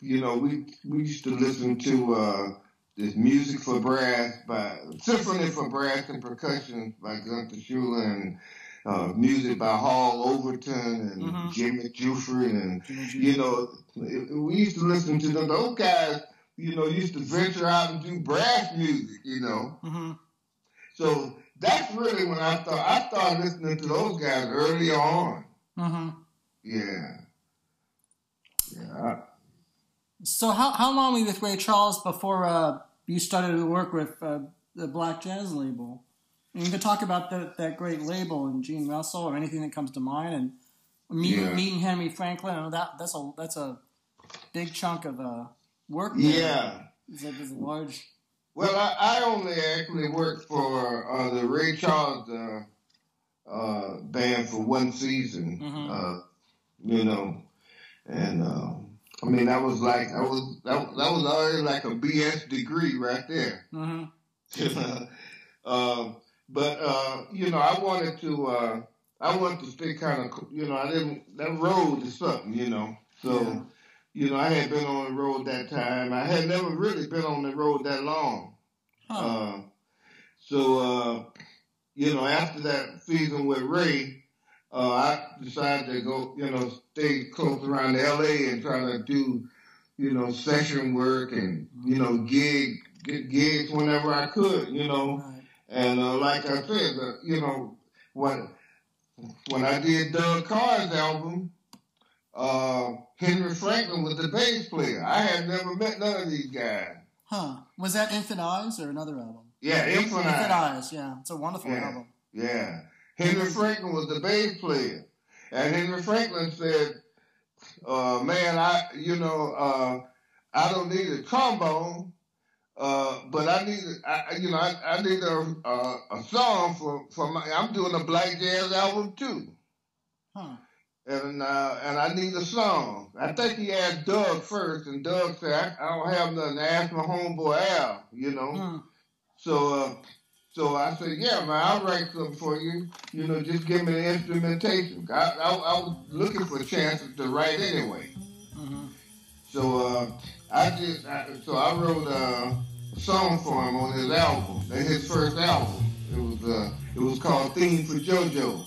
you know, we we used to listen to uh, this music for brass by Symphony for Brass and Percussion by Gunther Schuller, and uh, music by Hall Overton and Mhm. Jimmy Giuffre, and you know, we used to listen to them. Those guys, you know, used to venture out and do brass music, you know. hmm So that's really when I thought I started listening to those guys early on. hmm Yeah. Yeah. So how how long were you with Ray Charles before uh, you started to work with uh, the Black Jazz label? And you can talk about that that great label and Gene Russell or anything that comes to mind, and meeting, Yeah. meeting Henry Franklin. That that's a that's a big chunk of uh, work. there. yeah. it's a, it's a large. Well, I, I only actually worked for uh, the Ray Charles uh, uh, band for one season. Mhm. Uh, you know, and uh, I mean that was like I was that, that was already like a BS degree right there. hmm uh, but uh, you know, I wanted to uh, I wanted to stay kind of you know I didn't that road is something you know so. Yeah. You know, I had been on the road that time. I had never really been on the road that long. Huh. Uh, so, uh, you know, after that season with Ray, uh, I decided to go, you know, stay close around LA and try to do, you know, session work and, you know, gig, get gigs whenever I could, you know. Right. And, uh, like I said, uh, you know, when, when I did Doug Carn's album, uh, Henry Franklin was the bass player. I had never met none of these guys. Huh. Was that Infant Eyes or another album? Yeah, Infinite. Infant Eyes. Yeah, it's a wonderful Yeah. album. Yeah. Henry Franklin was the bass player. And Henry Franklin said, uh, man, I, you know, uh, I don't need a trombone, uh, but I need, I, you know, I, I need a, a, a song for, for my, I'm doing a black jazz album too. Huh. And, uh, and I need a song. I think he asked Doug first, and Doug said, I, I don't have nothing. Ask my homeboy Al, you know. Hmm. So, uh, so I said, yeah, man, I'll write something for you. You know, just give me the instrumentation. I, I, I was looking for chances to write anyway. Mhm. So, uh, I just, I, so I wrote uh, a song for him on his album, his first album. It was, uh, it was called Theme for JoJo.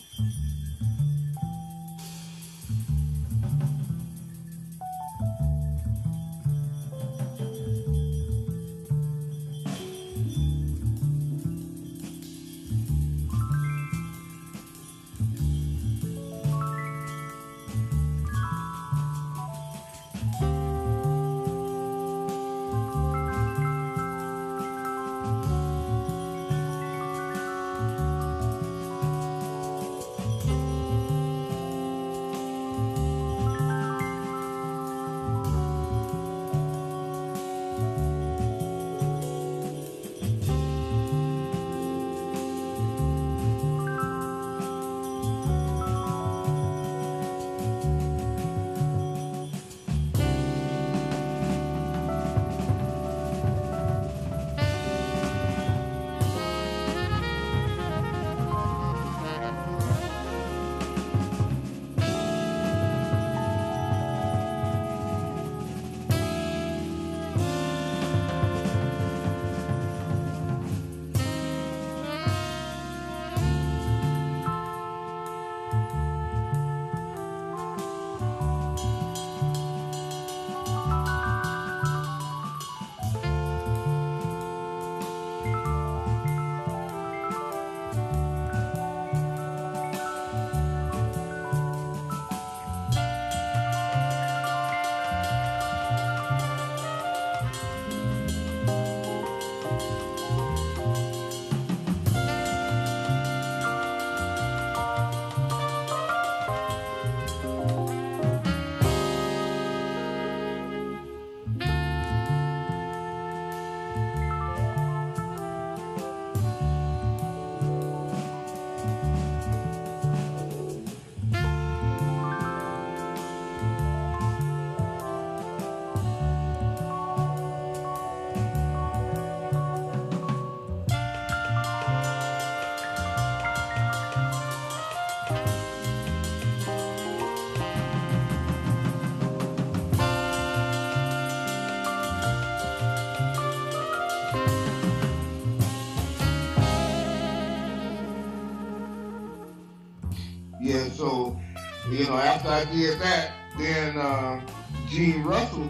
You know, after I did that, then uh, Gene Russell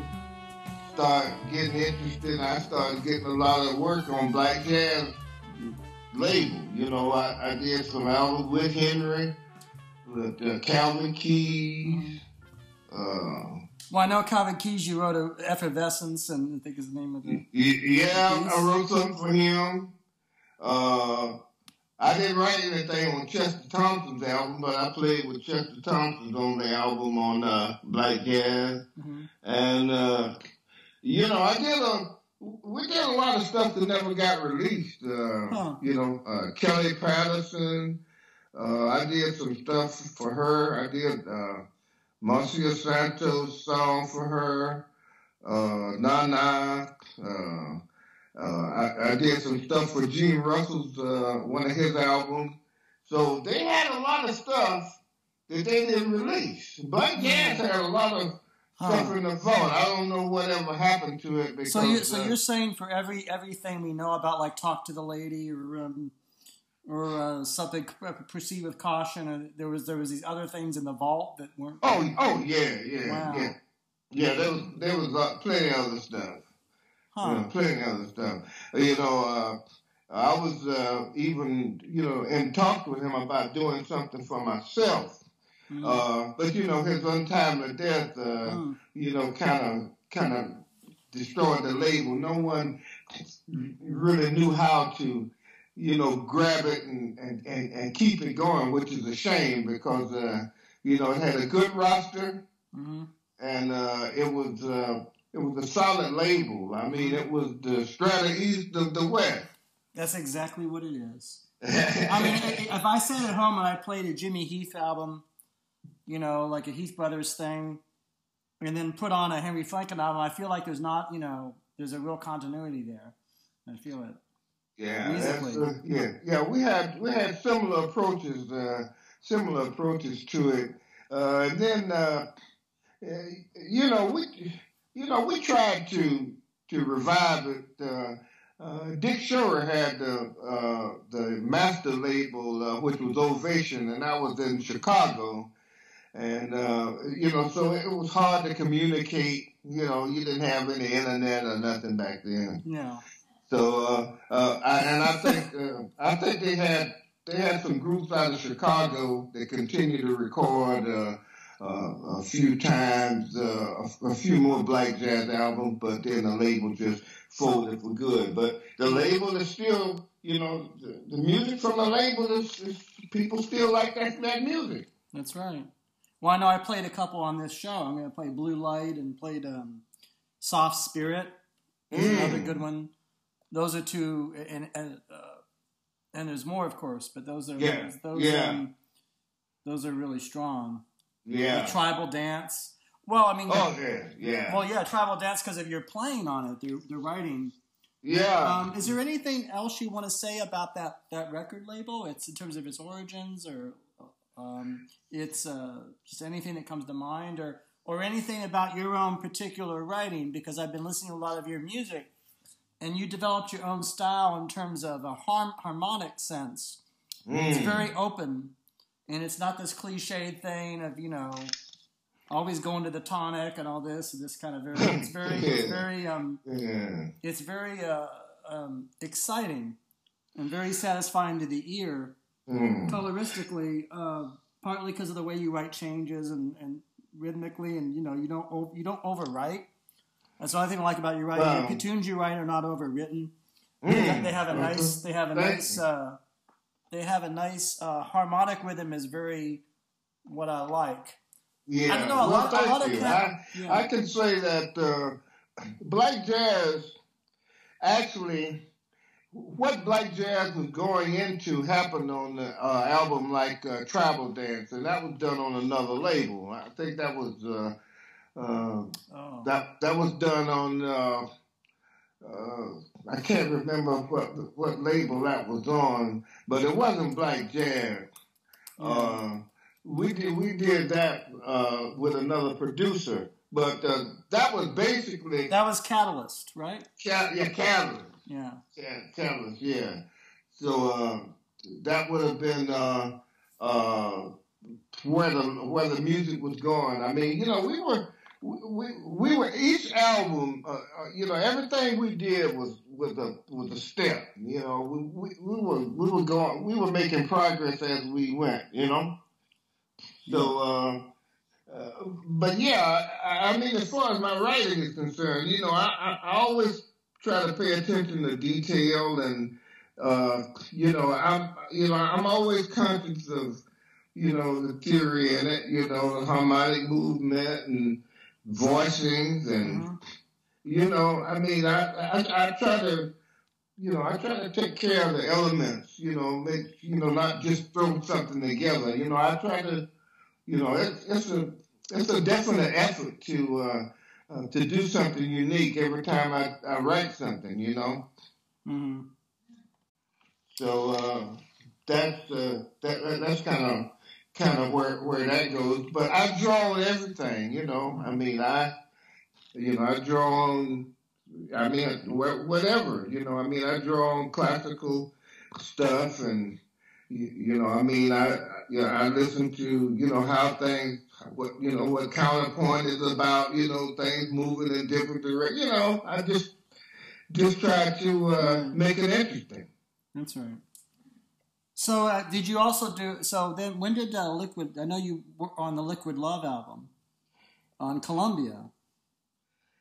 started getting interested, and I started getting a lot of work on Black Jazz label. You know, I, I did some albums with Henry, with uh, Calvin Keys. Uh, Well, I know Calvin Keys. You wrote a Effervescence, and I think is the name of it. yeah, I wrote something for him. Uh, I didn't write anything on Chester Thompson's album, but I played with Chester Thompson on the album on uh, Black Jazz. hmm And, uh, you know, I did a, we did a lot of stuff that never got released. Uh, Huh. You know, uh, Kellee Patterson. Uh, I did some stuff for her. I did uh, Moacir Santos song for her. Uh, Nana. Uh, uh, I, I did some stuff for Gene Russell's uh, one of his albums. So they had a lot of stuff that they didn't release. Black Jazz had a lot of stuff in the vault. I don't know whatever happened to it because So you so uh, you're saying for every everything we know about like talk to the lady or um, or uh, something proceed with caution, and there was there was these other things in the vault that weren't. oh oh yeah yeah Wow. yeah yeah there was there was uh, plenty of other stuff. Huh. Plenty of other stuff. You know, uh, I was uh, even, you know, in talk with him about doing something for myself. Mm. Uh, but you know, his untimely death, uh, Mm. you know, kind of, kind of destroyed the label. No one really knew how to, you know, grab it and, and, and, and keep it going, which is a shame because, uh, you know, it had a good roster hmm and uh, it was uh, it was a solid label. I mean, it was the Strata East of the West. That's exactly what it is. I mean, if I sat at home and I played a Jimmy Heath album, you know, like a Heath Brothers thing, and then put on a Henry Franklin album, I feel like there's not, you know, there's a real continuity there. I feel it. yeah, uh, yeah, yeah. We had we had similar approaches, uh, similar approaches to it, uh, and then uh, uh, you know we you know we tried to to revive it. Uh, uh, Dick Schory had the uh, the master label, uh, which was Ovation, and I was in Chicago. And, uh, you know, so it was hard to communicate. You know, you didn't have any internet or nothing back then. Yeah. So, uh, uh, I, and I think, uh, I think they had, they had some groups out of Chicago that continued to record, a few times, uh, a, a few more black jazz albums, but then the label just folded for good. But the label is still, you know, the, the music from the label is, is people still like that, that music. That's right. Well, I know I played a couple on this show. I'm going to play Blue Light and played um, Soft Spirit. Is Mm. another good one. Those are two, and and, uh, and there's more, of course, but those are Yeah, those yeah. um, those are really strong. Yeah. The tribal dance. Well, I mean, Oh, yeah, yeah. well, yeah, tribal dance because if you're playing on it, they're, they're writing. yeah. Um, is there anything else you want to say about that that record label? It's in terms of its origins, or um, it's uh, just anything that comes to mind, or or anything about your own particular writing? Because I've been listening to a lot of your music, and you developed your own style in terms of a harm, harmonic sense. It's Mm. very open, and it's not this cliched thing of you know always going to the tonic and all this and this kind of very. It's very, it's very um, it's very uh, um, exciting and very satisfying to the ear Mm. coloristically uh, partly because of the way you write changes and, and rhythmically and you know you don't you don't overwrite that's the only thing I like about your writing Wow. the tunes you write are not overwritten Mm. they, have, they have a nice they have a nice uh, they have a nice uh, harmonic rhythm is very what I like Yeah. I don't know, a well, lot- lot of I, yeah. I can say that uh, black jazz actually. What black jazz was going into happened on the uh, album like uh, Tribal Dance, and that was done on another label. I think that was uh, uh, oh. that that was done on uh, uh, I can't remember what what label that was on, but it wasn't Black Jazz. Uh, we did we did that uh, with another producer, but uh, that was basically that was Catalyst right Cal- yeah, Catalyst. yeah Yeah, Catalyst, yeah. So uh, that would have been uh, uh, where the where the music was going. I mean, you know, we were we we were each album. Uh, uh, you know, everything we did was was a was a step. You know, we, we we were we were going we were making progress as we went. You know. So, uh, uh, but yeah, I, I mean, as far as my writing is concerned, you know, I, I, I always try to pay attention to detail, and uh, you know, I'm you know, I'm always conscious of you know the theory and it, you know, the harmonic movement and voicings, and Mhm. You know, I mean, I, I I try to. You know, I try to take care of the elements. You know, make you know not just throw something together. You know, I try to you know, it's, it's a it's a definite effort to uh, uh, to do something unique every time I, I write something. You know, hmm so uh, that's uh, that, that- that's kind of kind of where where that goes. But I draw on everything. You know, I mean, I you know I draw on. I mean, whatever. You know, I mean, I draw on classical stuff and you, know, I mean, I, I- you know, I listen to, you know, how things, what, you know, what counterpoint is about, you know, things moving in different directions. You know, I just, just try to uh, make it interesting. That's right. So, uh, did you also do? So then, when did uh, Liquid? I know you were on the Liquid Love album on Columbia.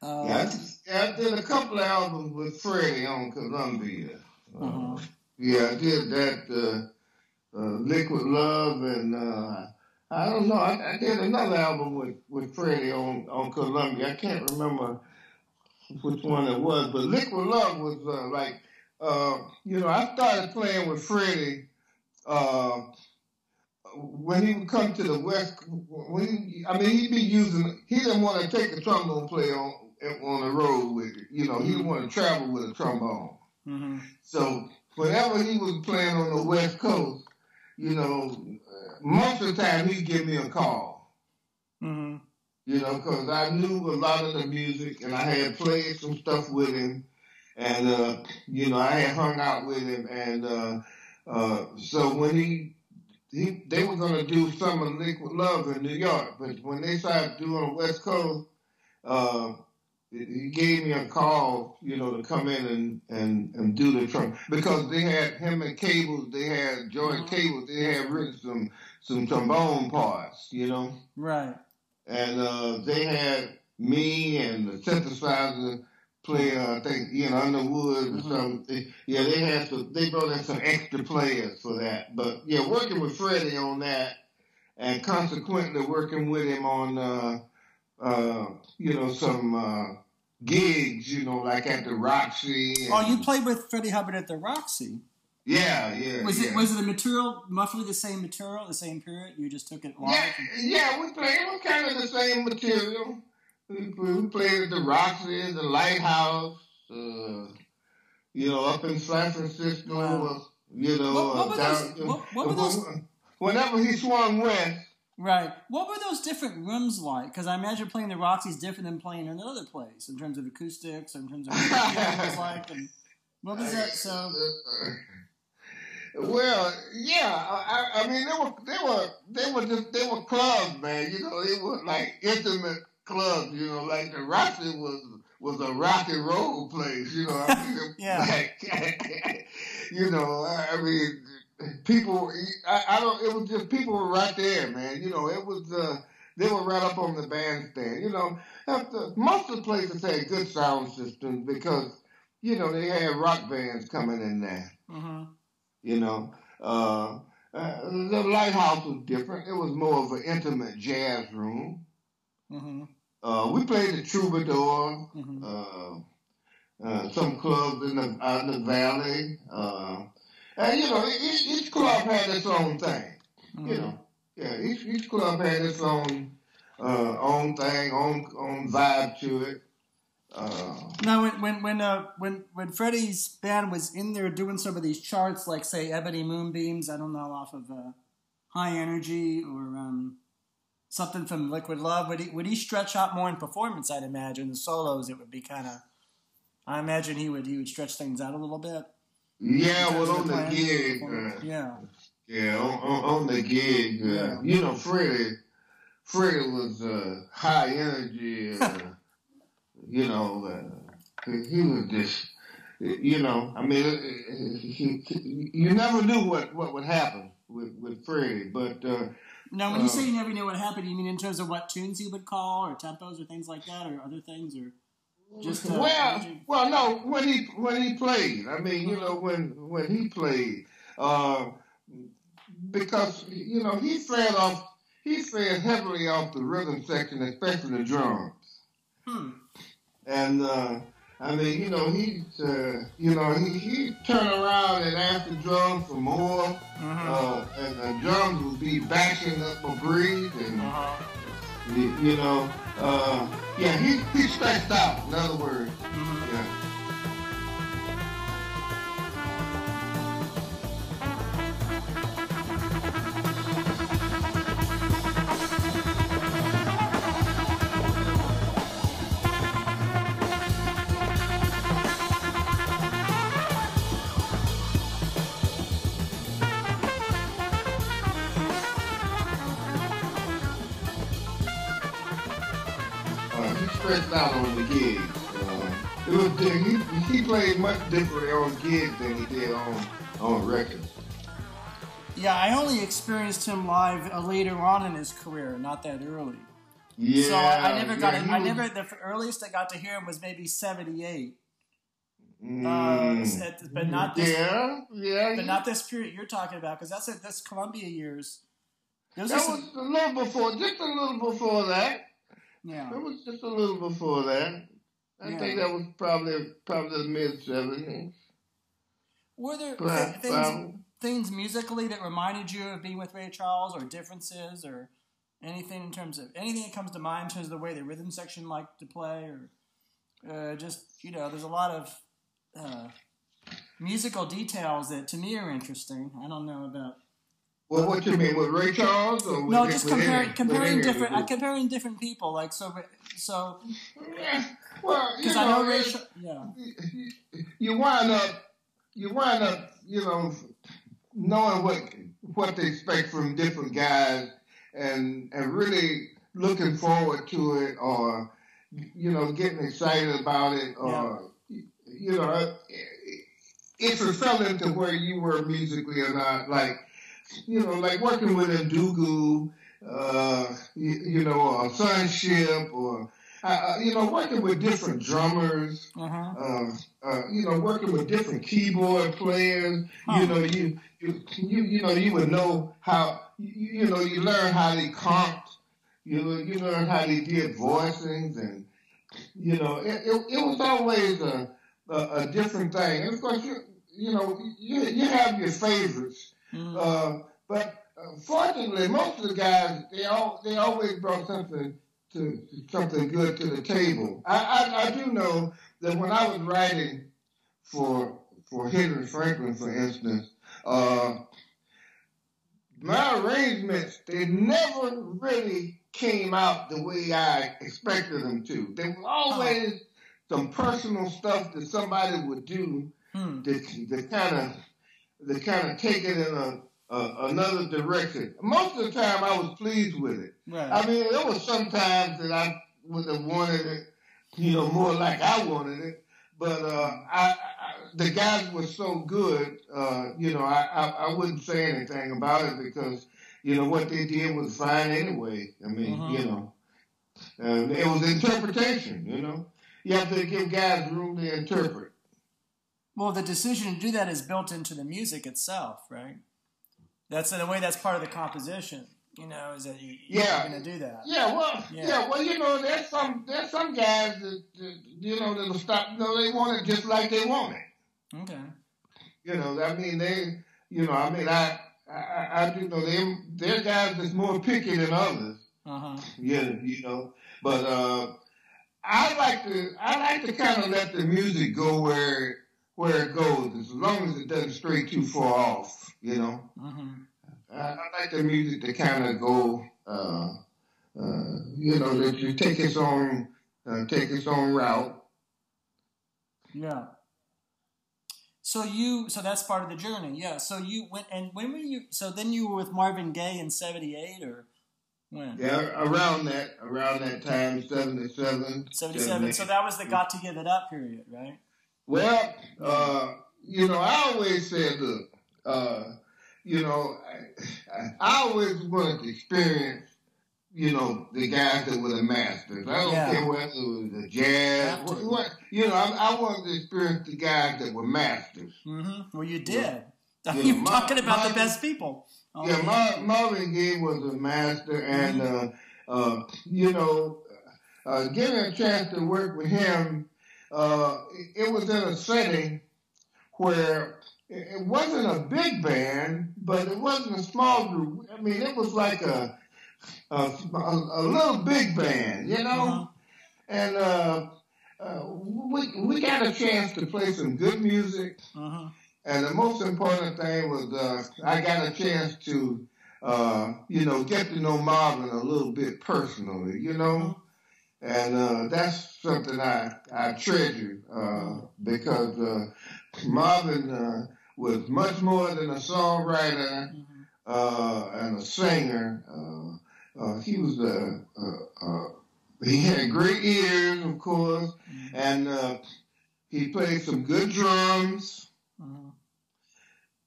Uh, Yeah, I, just, I did a couple of albums with Freddie on Columbia. Uh, Uh-huh. Yeah, I did that, uh, uh, Liquid Love, and uh, I don't know, I, I did another album with, with Freddie on, on Columbia. I can't remember which one it was, but Liquid Love was uh, like, uh, you know, I started playing with Freddie uh, when he would come to the West. When he, I mean, he'd be using. He didn't want to take a trombone player on on the road with it. You know, he didn't want to travel with a trombone. hmm So whenever he was playing on the West Coast, you know, most of the time he'd give me a call. hmm You know, because I knew a lot of the music and I had played some stuff with him, and uh, you know I had hung out with him, and uh, uh, so when he he they were gonna do some of Liquid Love in New York, but when they started doing the West Coast, uh, he gave me a call, you know, to come in and and and do the trunk because they had him and Cables, they had George Cables, they had written some some trombone parts, you know Right. and uh, they had me and the synthesizer player, I think Ian Underwood or Mhm. something. Yeah, they had some. They brought in some extra players for that. But yeah, working with Freddie on that, and consequently working with him on, uh, uh, you know, some uh, gigs. You know, like at the Roxy. And, Oh, you played with Freddie Hubbard at the Roxy. Yeah, yeah. Was yeah. it was it the material roughly the same material, the same period? You just took it live. Yeah, yeah, we played. It was kind of the same material. We, we played at the Roxy, the Lighthouse, uh, you know, up in San Francisco. Wow. You know, What- what uh, down, those- what- what were those- Whenever he swung west, Right. What were those different rooms like? Because I imagine playing the Roxy is different than playing in another place in terms of acoustics, in terms of what it was like. And what was that? So Well, yeah, I, I mean, they were they were they were just they were clubs, man. You know, they were like intimate clubs. You know, like the Roxy was was a rock and roll place. You know, I mean, Yeah. like, you know, I mean, people. I, I don't. It was just people were right there, man. You know, it was. uh They were right up on the bandstand. You know, after, most of the places had good sound systems because you know they had rock bands coming in there hmm you know. Uh, uh, the lighthouse was different. It was more of an intimate jazz room. hmm Uh, we played the Troubadour, hmm uh, uh, some clubs in the out in the valley. And you know, each, each club had its own thing. Mm-hmm. You know, yeah, each each club had its own uh, own thing, own own vibe to it. Uh, Now, when when when uh, when when Freddie's band was in there doing some of these charts, like say Ebony Moonbeams, I don't know, off of uh, High Energy or um, something from Liquid Love, would he would he stretch out more in performance? I'd imagine the solos, it would be kind of. I imagine he would he would stretch things out a little bit. Yeah, well, on the gig. Uh, yeah. Yeah, on, on, on the gig, uh, Yeah. you know, Freddie, Freddie was uh, high energy. Uh, you know, uh, he was just, you know, I mean, he, he, you never knew what, what would happen with with Freddie, but uh, Now, when you Uh, say you never knew what happened, you mean in terms of what tunes he would call, or tempos, or things like that, or other things, or just uh, well, you- well, no. When he when he played, I mean, you know, when when he played, uh, because you know he fed off, he fed heavily off the rhythm section, especially the drums. hmm. And uh, I mean, you know, he uh, you know he he turn around and ask the drums for more, Mhm. uh, and the drums would be bashing up a breeze and. Uh-huh. You, know, uh, yeah, he, he stretched out, in other words. Mhm. Yeah. Much differently on gigs than he did on, on records. Yeah, I only experienced him live uh, later on in his career, not that early. Yeah. so I, I never got yeah, it. I never. The earliest I got to hear him was maybe '78, uh, Mm, at- but not this. yeah, yeah. But he- not this period you're talking about, because that's it. That's Columbia years. That was a little before, just a little before that. yeah. It was just a little before that. I Yeah. think that was probably probably the mid seventies. Were there Well, th- things, well- things musically that reminded you of being with Ray Charles, or differences, or anything in terms of anything that comes to mind in terms of the way the rhythm section liked to play, or uh, just you know, there's a lot of uh, musical details that to me are interesting. I don't know about Well, what you mean with Ray Charles or with, no, just with comparing any- comparing with different uh, comparing different people. Like so, so? Yeah, Well, you because know, I know Ray, it's- Char- yeah, you wind up, you wind up, you know, knowing what what to expect from different guys, and and really looking forward to it, or you know, getting excited about it, or you know, if it fell into where you were musically or not, like you know, like working with Ndugu, uh, you, you know, or Sonship, or uh, uh, you know, working with different drummers uh huh, uh, uh, you know, working with different keyboard players, Huh. you know, you, you, you, you know, you would know how, you, you know, you learn how they comped, you, you learn how they did voicings and, you know, it, it, it was always a, a, a different thing. And of course, you, you know, you, you have your favorites, Mm. uh, but uh, fortunately, most of the guys, they all, they always brought something to, something good to the table. I, I, I do know that when I was writing for for Henry Franklin, for instance, uh, my arrangements they never really came out the way I expected them to. There was always some personal stuff that somebody would do Hmm. that that kind of that kind of take it in a, a another direction. Most of the time, I was pleased with it. right. I mean, there was some times that I would have wanted it, you know, more like I wanted it. But uh, I, I, the guys were so good, uh, you know, I, I, I wouldn't say anything about it because, you know, what they did was fine anyway. I mean, Mhm. you know, and it was interpretation. You know, you have to give guys room to interpret. Well, the decision to do that is built into the music itself, right? That's in a way that's part of the composition. You know, is that you, you're going to do that? Yeah, well, Yeah. yeah. well, you know, there's some there's some guys that, that you know that'll stop. You know, they want it just like they want it. Okay. You know, I mean, they, you know, I mean, I, I, I do know them. They're guys that's more picky than others. Uh huh. Yeah, you know, but uh, I like to, I like to kind of let the music go where where it goes, as long as it doesn't stray too far off. You know, hmm I, I like the music to kind of go, uh, uh, you know, that you take its own, uh, take its own route. Yeah. So you, so that's part of the journey. Yeah. So you went, and when were you? So then you were with Marvin Gaye in '78, or when? Yeah, around that, around that time, seventy-seven. '77. So that was the "Got to Give It Up" period, right? Well, uh, you know, I always said, look, uh, you know, I, I always wanted to experience, you know, the guys that were the masters. I don't Yeah. care whether it was the jazz, what, what, you know, I, I wanted to experience the guys that were masters. hmm Well, you did. Yeah, You're my- talking about the best people. Oh, yeah, Mar- Marvin Gaye was a master, and uh, uh, you know, uh, getting a chance to work with him, uh, it, was in a setting where it, wasn't a big band, but it wasn't a small group. I mean, it was like a a, a, a little big band, you know, Mhm. and. Uh, uh, we we got a chance to play some good music, Mhm. and the most important thing was uh, I got a chance to, uh, you know, get to know Marvin a little bit personally, you know, and uh, that's something I I treasure uh, because uh, Marvin uh, was much more than a songwriter Mhm. uh, and a singer. Uh, uh, he was a, he had great ears, of course, and uh, he played some good drums. Mhm.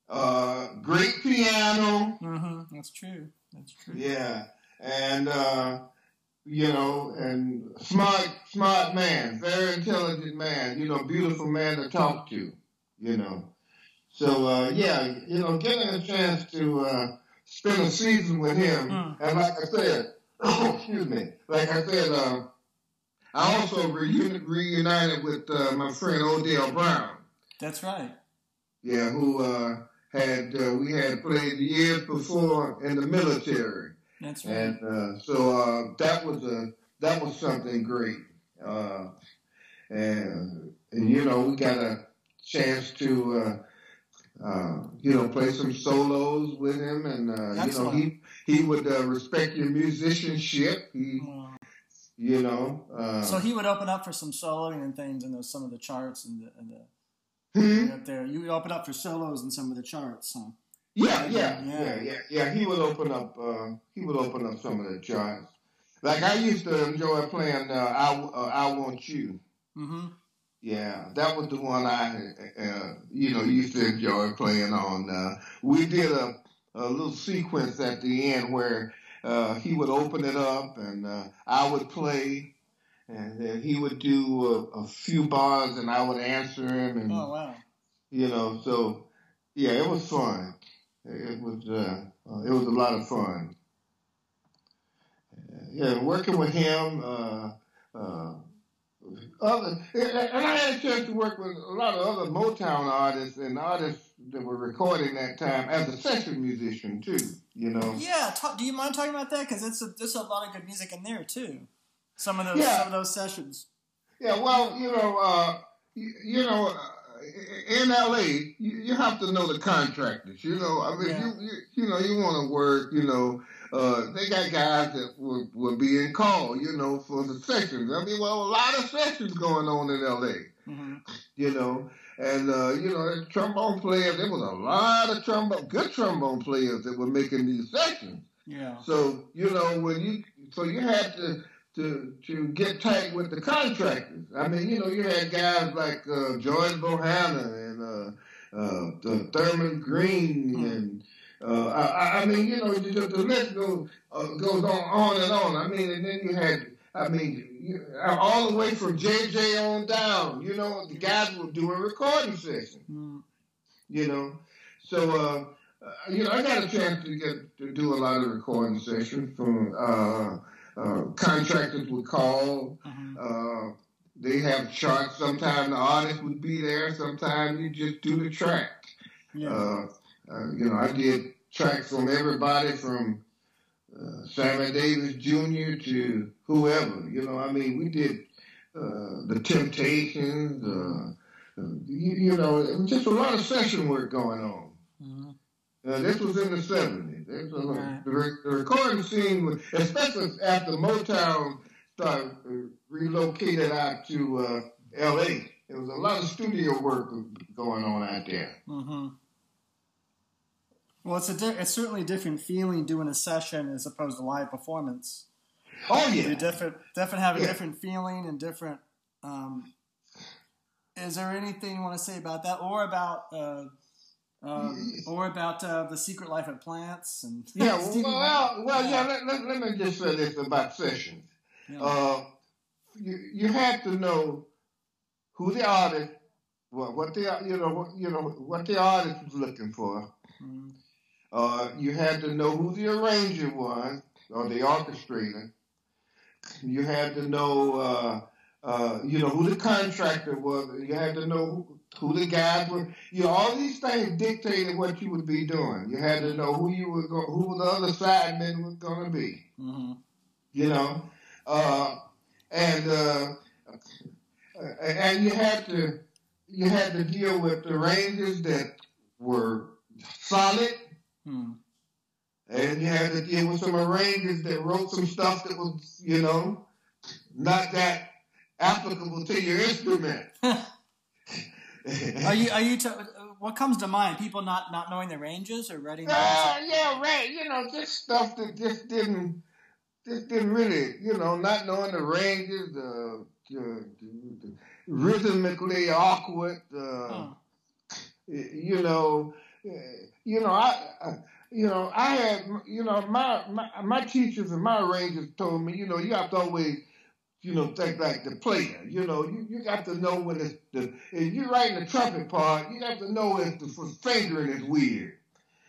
Uh, great piano, Mhm. That's true. That's true. yeah, and uh, you know, and smart, smart man, very intelligent man, you know, beautiful man to talk to, you know. So uh, yeah, you know, getting a chance to uh, spend a season with him, Mm. and like I said, excuse me, like I said, uh, I also reuni- reunited with uh, my friend Odell Brown. That's right. Yeah, who uh, had uh, we had played the years before in the military, That's right. and uh, so uh, that was a that was something great, uh, and, and you know we got a chance to uh, uh, you know play some solos with him, and uh, you know he he would uh, respect your musicianship. He Mm. you know uh, So he would open up for some soloing and things in those, some of the charts and the, and the hmm? up there. You would open up for solos in some of the charts, huh? Yeah, yeah, Yeah. yeah, yeah. He would open up. Uh, he would open up some of the charts. Like I used to enjoy playing. Uh, I uh, I want you. Mm-hmm. Yeah, that was the one I, uh, you know, used to enjoy playing on. Uh, we did a, a little sequence at the end where uh, he would open it up and uh, I would play, and then he would do a, a few bars and I would answer him, and Oh wow. you know, so yeah, it was fun. It was uh, uh, it was a lot of fun. Yeah, working with him. Uh, uh, other, and I had a chance to work with a lot of other Motown artists and artists that were recording that time as a session musician too. You know. Yeah. Talk, do you mind talking about that? Because it's a, there's a lot of good music in there too. Some of those Yeah. some of those sessions. Yeah, well, you know, uh, you, you know, uh, in LA, you, you have to know the contractors. You know, I mean, Yeah. you, you you know, you want to work. You know, uh, they got guys that were, will be in call. You know, for the sessions. I mean, well, a lot of sessions going on in LA. hmm You know, and uh, you know, the trombone players. There was a lot of trombone, good trombone players that were making these sessions. Yeah. So you know when you so you had to to to get tight with the contractors. I mean, you know, you had guys like uh, George Bohanon and uh, uh, Thurman Green and. Uh, I, I mean, you know, the, the list goes uh, goes on, on and on. I mean, and then you had, I mean, all the way from JJ on down. You know, the guys were doing recording sessions you know. So, uh, uh, you know, I got a chance to get to do a lot of recording sessions from uh, contractors would call. hmm Uh, they have charts. Sometimes the artist would be there. Sometimes you just do the track. Yeah. Uh, uh, you know, I did tracks from everybody from uh, Sammy Davis Jr. to whoever. You know, I mean, we did uh, the Temptations. You, you know, just a lot of session work going on. Mhm. Uh, this was in the 70s. This was, Right. the, re- the recording scene, was, especially after Motown started uh, relocated out to uh, L.A., there was a lot of studio work going on out there. hmm Well, it's a di- it's certainly a different feeling doing a session as opposed to live performance. Oh, You yeah. different, definitely have a Yeah. different feeling and different. Um, is there anything you want to say about that, or about uh, Um, or about uh, the secret life of plants and Yeah, well, well, well, yeah. Let, let, let me just say this about sessions. Yeah. Uh, you you have to know who the artist, what what the you know what you know what the artist was looking for. Mhm. Uh, you had to know who the arranger was or the orchestrator. You had to know, uh, uh, you know, who the contractor was. You had to know who, who the guys were. You know, all these things dictated what you would be doing. You had to know who you were going, who the other side men was going to be. Mhm. You know, uh, and uh, and you had to you had to deal with the rangers that were solid. Hmm. And you had to deal with some arrangers that wrote some stuff that was, you know, not that applicable to your instrument. Are you are you? T- what comes to mind? People not not knowing the ranges or writing. the Uh, yeah, right. You know, just stuff that just didn't, just didn't really, you know, not knowing the ranges, the, the, the rhythmically awkward, uh, Huh. you know, uh, you know, I, I, you know, I had, you know, my, my my teachers and my arrangers told me, you know, you have to always, you know, think like the player. You know, you, you got to know when it's the if you're writing the trumpet part, you got to know if the fingering is weird.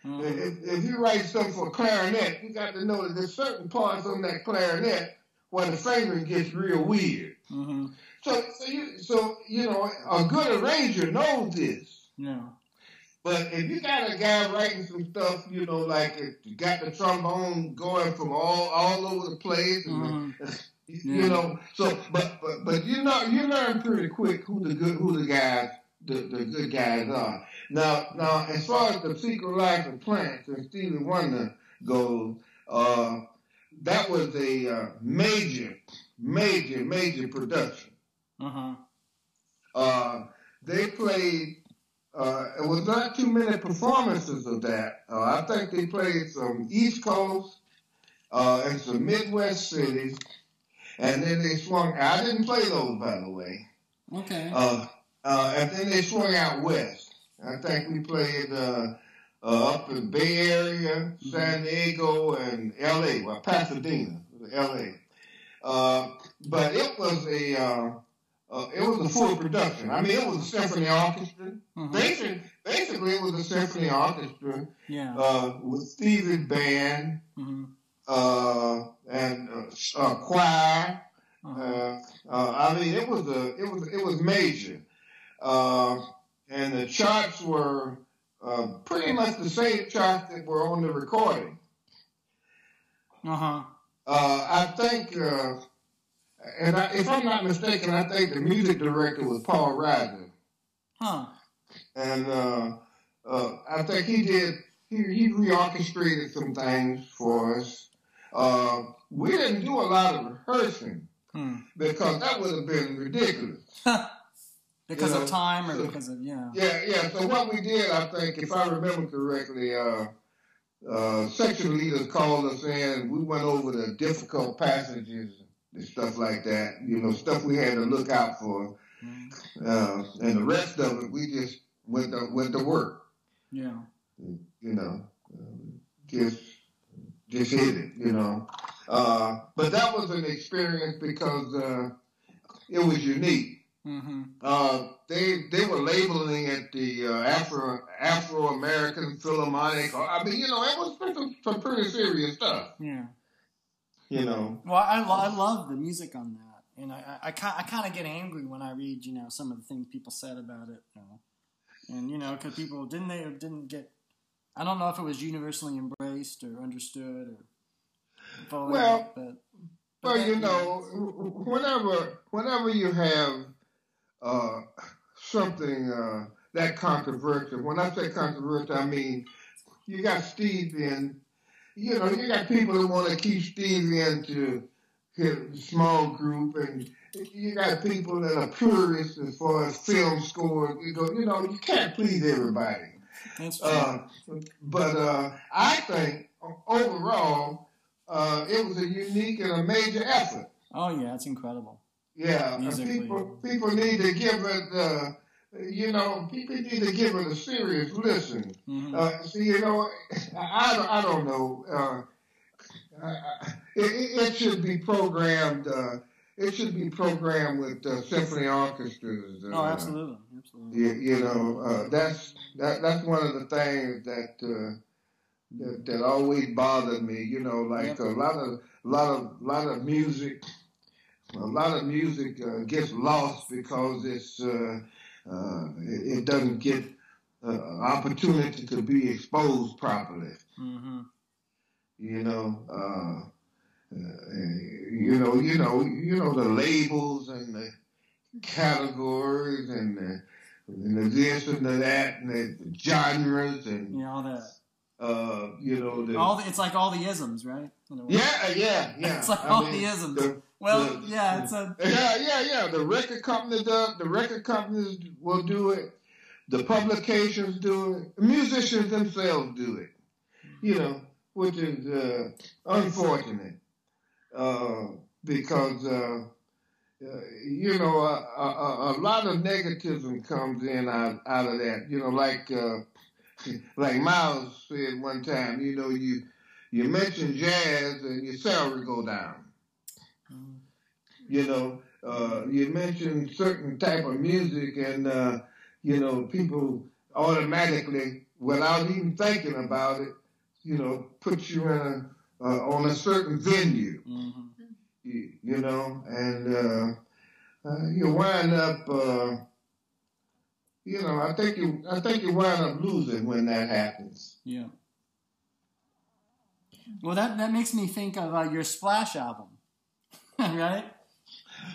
Mhm. If, if you write something for clarinet, you got to know that there's certain parts on that clarinet where the fingering gets real weird. Mhm. So, so you, so you know, a good arranger knows this. Yeah. But if you got a guy writing some stuff, you know, like if you got the trombone going from all all over the place, and Mhm. You know, so but but but you know you learn pretty quick who the good who the guys the, the good guys are. Now now as far as the secret life of plants and Stevie Wonder goes, uh, that was a uh, major major major production. Uh-huh. Uh, they played. Uh, it was not too many performances of that. Uh, I think they played some East Coast uh, and some Midwest cities, and then they swung. I didn't play those, by the way. Okay. Uh, uh, and then they swung out west. I think we played uh, uh, up in Bay Area, San Diego, and L.A. Well, Pasadena, L.A. Uh, but it was a uh, uh, it was a full production. I mean, it was a symphony orchestra. Mhm. Basically, basically, it was a symphony orchestra Yeah. uh, with Stevie's band Mhm. Uh, and uh, uh, choir. Uh-huh. Uh, uh, I mean, it was a, it was, it was major, uh, and the charts were uh, pretty much the same charts that were on the recording. Uh-huh. Uh, I think, uh, and I, if I'm not mistaken, I think the music director was Paul Riser, Huh. and uh, uh, I think he did. He, he reorchestrated some things for us. Uh, we didn't do a lot of rehearsing Hmm. because that would have been ridiculous. Because You of time or so- because of yeah. Yeah, yeah. So what we did, I think, if I remember correctly, uh, uh, section leaders called us in. We went over the difficult passages and stuff like that. You know, stuff we had to look out for. Mhm. Uh, and the rest of it, we just went to, went to work. Yeah. You know, um, just just hit it. You know, uh, but that was an experience because uh, it was unique. Mm-hmm. Uh, they they were labeling it the uh, Afro Afro American Philharmonic. I mean, you know, it was some, some pretty serious stuff. Yeah. You know, Well, I, I love the music on that, and I I, I, I kind of get angry when I read you know some of the things people said about it, you know, and you know because people didn't they didn't get. I don't know if it was universally embraced or understood or. Well, but, well, you know, whenever whenever you have uh, something uh, that controversial, when I say controversial, I mean you got Steve in. You know, you got people that want to keep Steve into his small group, and you got people that are purists as far as film scores. You know, you know, you can't please everybody. That's true. Uh, but uh, I think overall, uh, it was a unique and a major effort. oh yeah, it's incredible. Yeah, Musically. people people need to give it uh, you know, people need to give it a serious listen. Mhm. Uh, see, you know, I, I, I don't know. Uh, I, I, it, it should be programmed. It should be programmed with uh, symphony orchestras. Uh, oh, absolutely, absolutely. You, you know, uh, that's that, that's one of the things that uh, that that always bothered me. You know, like a lot of lot of lot of music, a lot of music uh, gets lost because it's uh, uh, it, it doesn't get uh, opportunity to be exposed properly. hmm You know, you know, you know, you know the labels and the categories and the, and the this and the that and the genres and Yeah, all that. uh, you know the All the, it's like all the isms, right? In a way. yeah yeah yeah. It's like I all mean, the isms. the- Well, the- yeah, it's a yeah, yeah, yeah. The record companies do the record companies will do it. The publications do it. The musicians themselves do it. You know, which is uh, unfortunate uh, because uh, you know a, a, a- a lot of negativism comes in out, out of that. You know, like uh, like Miles said one time. You know, you you mention jazz and your salary go down you know, uh, you mention certain type of music and, uh, you know, people automatically, without even thinking about it, you know, put you in a, uh, on a certain venue, Mhm. you, you know, and, uh, uh, you wind up, uh, you know, I think you, I think you wind up losing when that happens. yeah. Well, that that makes me think of uh, your Splash album, right?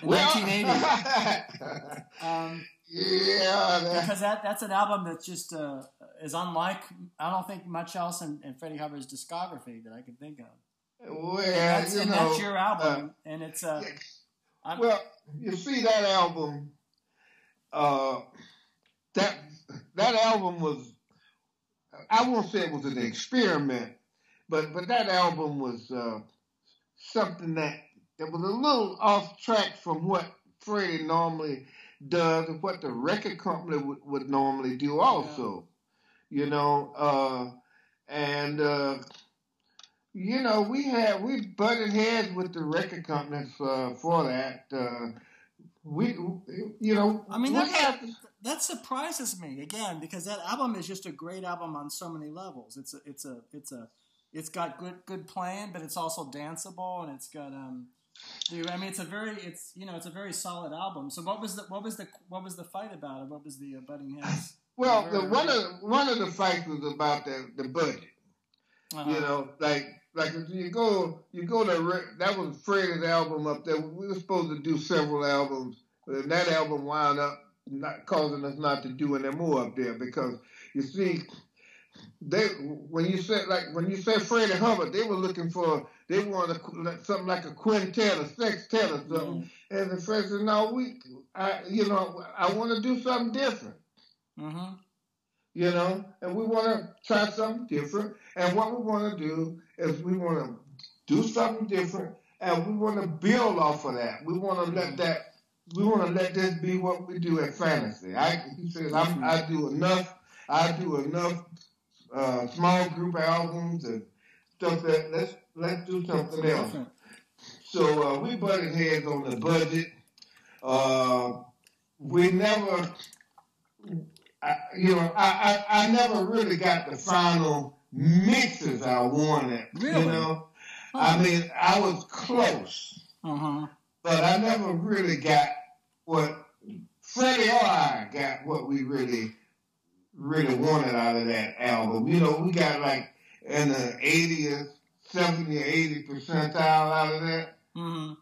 In 1980. Um, yeah, that, because that that's an album that just uh, is unlike I don't think much else in, in Freddie Hubbard's discography that I can think of. well, And that's, you and know, that's your album, and it's uh, I'm, Well, you see that album, uh, that that album was, I won't say it was an experiment, but but that album was uh, something that that was a little off track from what Freddie normally does and what the record company would, would normally do also, you know, uh, and. Uh, you know, we had we butted heads with the record companies uh, for that. Uh, we, you know, I mean, we that's- have that surprises me again because that album is just a great album on so many levels. It's a it's a it's a it's got good good playing, but it's also danceable and it's got um. Dude, I mean, it's a very it's you know it's a very solid album. So what was the what was the what was the fight about it? What was the uh, butting heads? well, the, one of one of the fights was about the the budget. Uh-huh. You know, like like if you go you go to that was Freddie's album up there. We were supposed to do several albums, and that album wound up not causing us not to do any more up there because you see. They when you said like when you said Freddie Hubbard, they were looking for they want a, something like a quintet or sextet or something, and the said, "No, we, I, you know, I want to do something different." Mm-hmm. you know, and we want to try something different. And what we want to do is we want to do something different, and we want to build off of that. We want to let that, we want to let this be what we do at Fantasy. I, he says, I'm, I do enough, I do enough uh, small group albums and stuff that let's let's do something else. So uh, we butted heads on the budget. Uh, we never, I, you know, I, I, I never really got the final mixes I wanted. Really? You know, I mean, I was close, Uh-huh. but I never really got what Freddie or I got what we really, really wanted out of that album. You know, we got like in the 80th, 70 or 80 percentile out of that. Mm-hmm.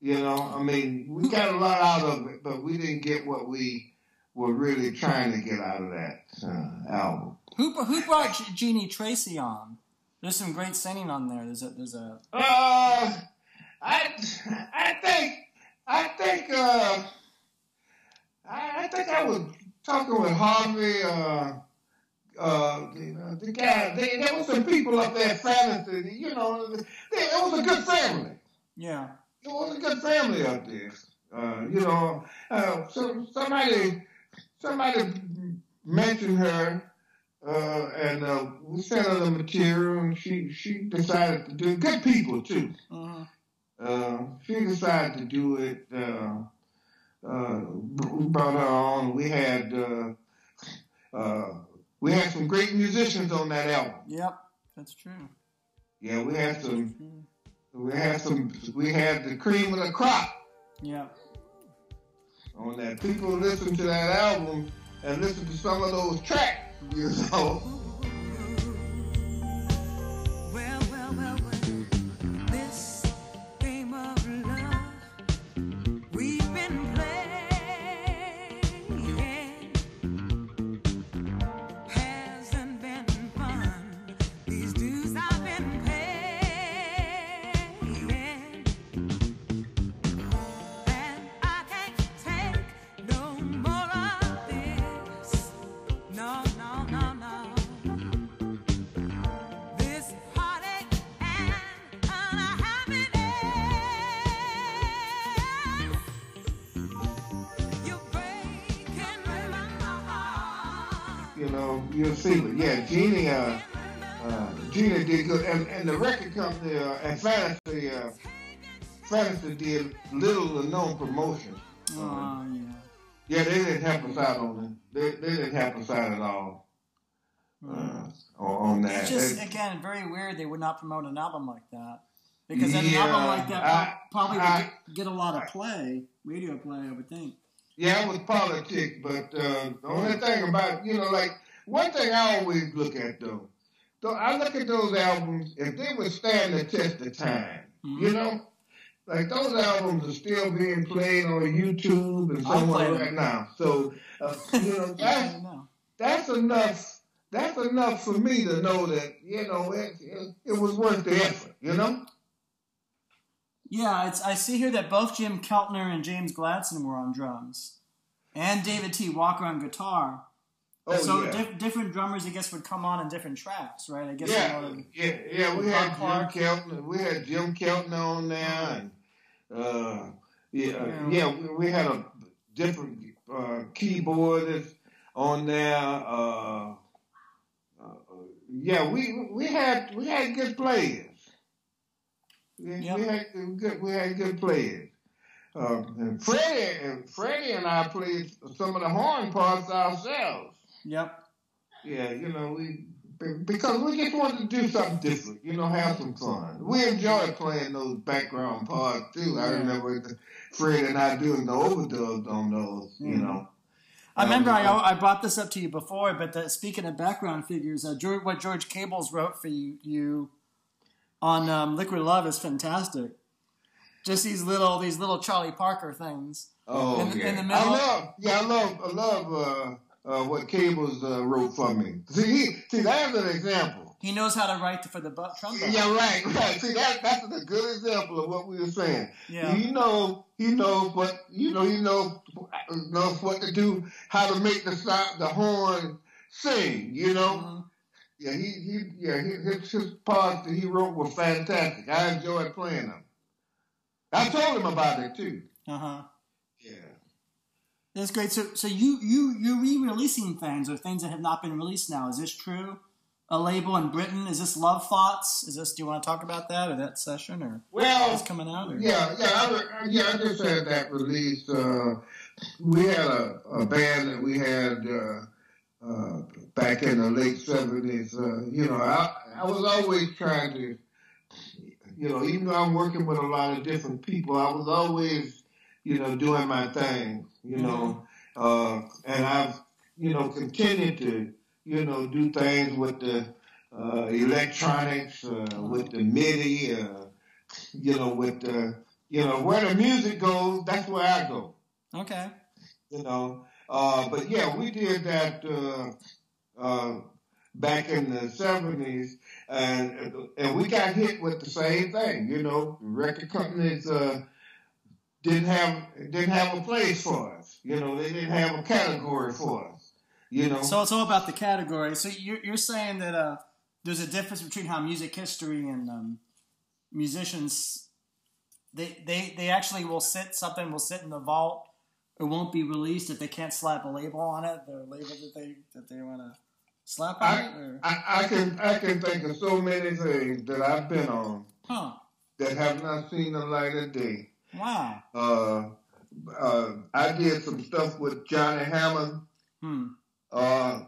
You know, I mean, we got a lot out of it, but we didn't get what we were really trying to get out of that uh, album. Who who brought Jeanie Tracy on? There's some great singing on there. There's a there's a Uh, I, I think, I think, uh, I, I think I was talking with Harvey. Uh, uh, you the guy, they, there was some people up there at Fantasy. You know, they, it was a good family. yeah. it was a good family up there. Uh, you know, uh, so somebody somebody mentioned her, uh, and uh, we sent her the material, and she she decided to do it. Good people too. Mhm. Uh, she decided to do it. Uh, uh, we brought her on. We had uh, uh, we had some great musicians on that album. Yep, that's true. Yeah, we had some. We had some. We had the cream of the crop Yep. on that. People listen to that album and listen to some of those tracks. You mm-hmm. know. Fantasy, uh, Fantasy did little or no promotion. Oh yeah. Yeah, they didn't help us out on it. They, they didn't help us out at all uh, on, that. It's just They- again very weird they would not promote an album like that because an album like that I- probably would I- get, get a lot of play, radio play, I would think. yeah, it was politics, but uh, the only thing about you know, like one thing I always look at though, though I look at those albums if they would stand the test of time, you Mhm. know. Like those albums are still being played on YouTube and somewhere right now. So uh, you know that's that's enough. That's enough for me to know that you know it, it, it was worth the effort. You know. Yeah, it's I see here that both Jim Keltner and James Gadson were on drums, and David T. Walker on guitar. Oh so yeah. diff- different drummers, I guess, would come on in different tracks, right? I guess. Yeah, yeah, yeah. We had Clark. Jim Keltner. We had Jim Keltner on there, and uh, yeah, Yeah. yeah. We, we had a different uh, keyboardist on there. Uh, uh, yeah, we we had we had good players. We, Yep. we had good we had good players. Uh, and Freddie and Freddie and I played some of the horn parts ourselves. Yep. Yeah, you know, we because we just wanted to do something different, you know, have some fun. We enjoyed playing those background parts too. I remember Fred and I doing the overdubs on those, you Mhm. know. I remember I, Um, I brought this up to you before, but the, speaking of background figures, uh, George, what George Cables wrote for you, you on um, Liquid Love is fantastic. Just these little these little Charlie Parker things. Oh In the- yeah, in the I middle- love, yeah, I love, I love uh, uh, what Cables uh, wrote for me. See, he, see, that's an example. He knows how to write for the bu- trombone. Yeah, right, right. See, that that's a good example of what we were saying. Yeah. He know he knows what you know. He knows knows what to do, how to make the the horn sing. You know. Mhm. Yeah, he he yeah his his parts that he wrote were fantastic. I enjoyed playing them. I told him about it too. Uh-huh. Yeah. That's great. So, so you you you're re-releasing things or things that have not been released now. Is this true? A label in Britain? Is this Love Thoughts? Is this? Do you want to talk about that or that session or Well, it's coming out? Or? Yeah, yeah, I, yeah. I just had that released. Uh, we had a, a band that we had uh, uh, back in the late seventies. Uh, you know, I, I was always trying to, you know, even though I'm working with a lot of different people, I was always, you know, doing my thing. You know, uh, and I've, you know, continued to, you know, do things with the uh, electronics, uh, with the MIDI. Uh, you know, with the, you know, where the music goes, that's where I go, Okay. you know. Uh, but yeah, we did that, uh, uh, back in the seventies and, and we got hit with the same thing, you know, record companies, uh, didn't have, didn't have a place for us, you know, they didn't have a category for us, you know. So it's all about the category. So you're you're saying that uh, there's a difference between how music history and um, musicians they, they they actually will sit something will sit in the vault it won't be released if they can't slap a label on it. The label that they that they want to slap on I, it. Or, I, I can I can think of so many things that I've been on huh? that have not seen the light of day. Wow. Uh, uh, I did some stuff with Johnny Hammond Hmm. uh,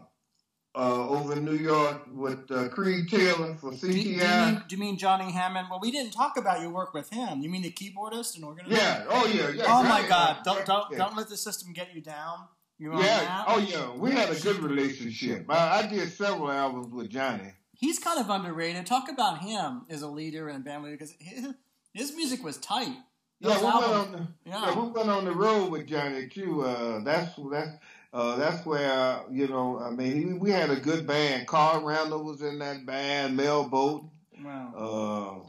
uh, over in New York with uh, Creed Taylor for Do do, you mean, do you mean Johnny Hammond? Well, we didn't talk about your work with him. You mean the keyboardist and organizer? Yeah. Oh yeah. Yeah. Oh my God! Don't don't yeah. don't let the system get you down. You Yeah. Oh yeah. We had a good relationship. I, I did several albums with Johnny. He's kind of underrated. Talk about him as a leader and a band leader because his, his music was tight. Yeah, we went on. The, yeah. yeah. we went on the road with Johnny too. Uh, that's that's uh, that's where you know. I mean, he, we had a good band. Carl Randall was in that band. Mel Boat, Wow.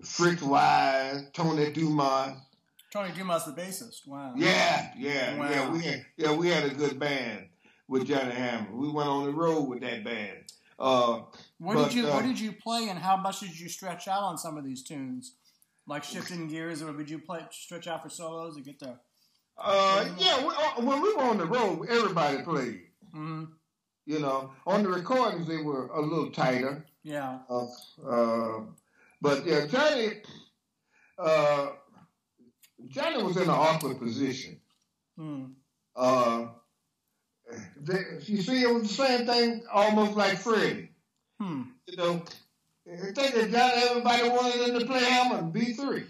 uh, Fritz Wise, Tony Dumas. Tony Dumas, the bassist. Wow. Yeah, yeah, Wow. yeah. We had yeah we had a good band with Johnny Hammond. We went on the road with that band. Uh, Where But, did you uh, Where did you play, and how much did you stretch out on some of these tunes? Like shifting gears, or would you play stretch out for solos to get the? uh, yeah. We, uh, when we were on the road, everybody played. hmm You know, on the recordings they were a little tighter. Yeah. Uh, uh, but yeah, Johnny, uh, Johnny was in an awkward position. Hmm. Uh, they, you see, it was the same thing, almost like Freddie. Hmm. You know, I think that Johnny, everybody wanted him to play Hammond B three.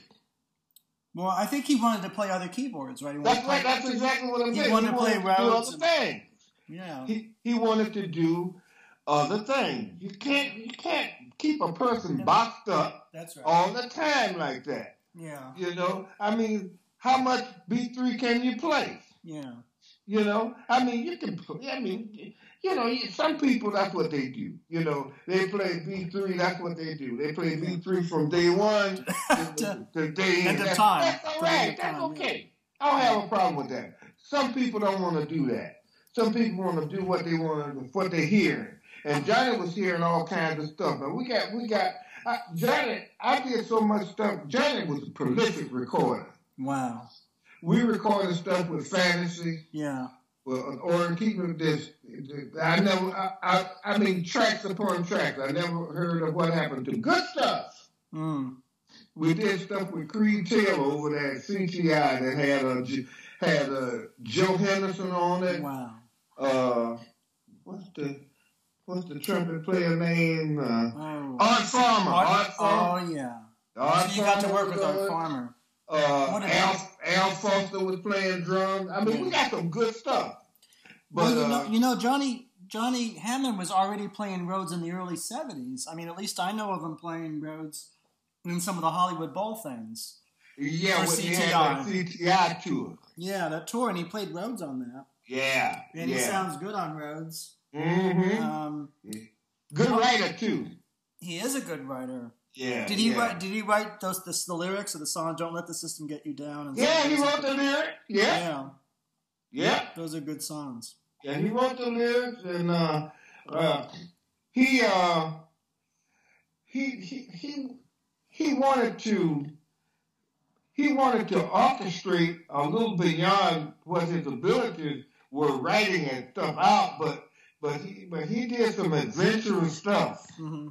Well, I think he wanted to play other keyboards, right? He wanted That's to right. play- That's exactly what I'm He saying. wanted to play do Rhodes other and- things. Yeah. He he wanted to do other things. You can't you can't keep a person boxed up That's right. all the time like that. Yeah. You know, I mean, how much B three can you play? Yeah. You know, I mean, you can. I mean, you know, some people that's what they do. You know, they play B three. That's what they do. They play B three from day one to, to day At the That's- time. That's all time, That's yeah. okay. I don't have a problem with that. Some people don't want to do that. Some people want to do what they want to, what they hear. And Johnny was hearing all kinds of stuff. And we got, we got. I, Johnny, I did so much stuff. Johnny was a prolific recorder. Wow. We recorded stuff with Fantasy. Yeah. Well, or keeping this, I never, I, I, I mean, tracks upon tracks. I never heard of what happened to good stuff. Mm. We did stuff with Creed Taylor over there at CTI that had a had a Joe Henderson on it. Wow. Uh, what's the what's the trumpet player name? Uh, Oh. Art Farmer. Art, Art- Farmer. oh yeah. Art So you got to work with Art. Farmer. Uh, What Al, Al Foster was playing drums. I mean, we got some good stuff. But well, you, uh, know, you know, Johnny Johnny Hammond was already playing Rhodes in the early '70s. I mean, at least I know of him playing Rhodes in some of the Hollywood Bowl things. Yeah, Or when he that CTI. CTI tour. Yeah, that tour, and he played Rhodes on that. Yeah, And he sounds good on Rhodes. hmm Um, Good writer too. he is a good writer. Yeah. Did he yeah. write? Did he write those the, the lyrics of the song "Don't Let the System Get You Down"? And Yeah, he wrote the lyrics. Yeah, Yeah, yeah, those are good songs. yeah. He wrote the lyrics, and uh, uh, he uh, he he he he wanted to he wanted to orchestrate a little beyond what his abilities were writing and stuff out, but but he but he did some adventurous stuff. hmm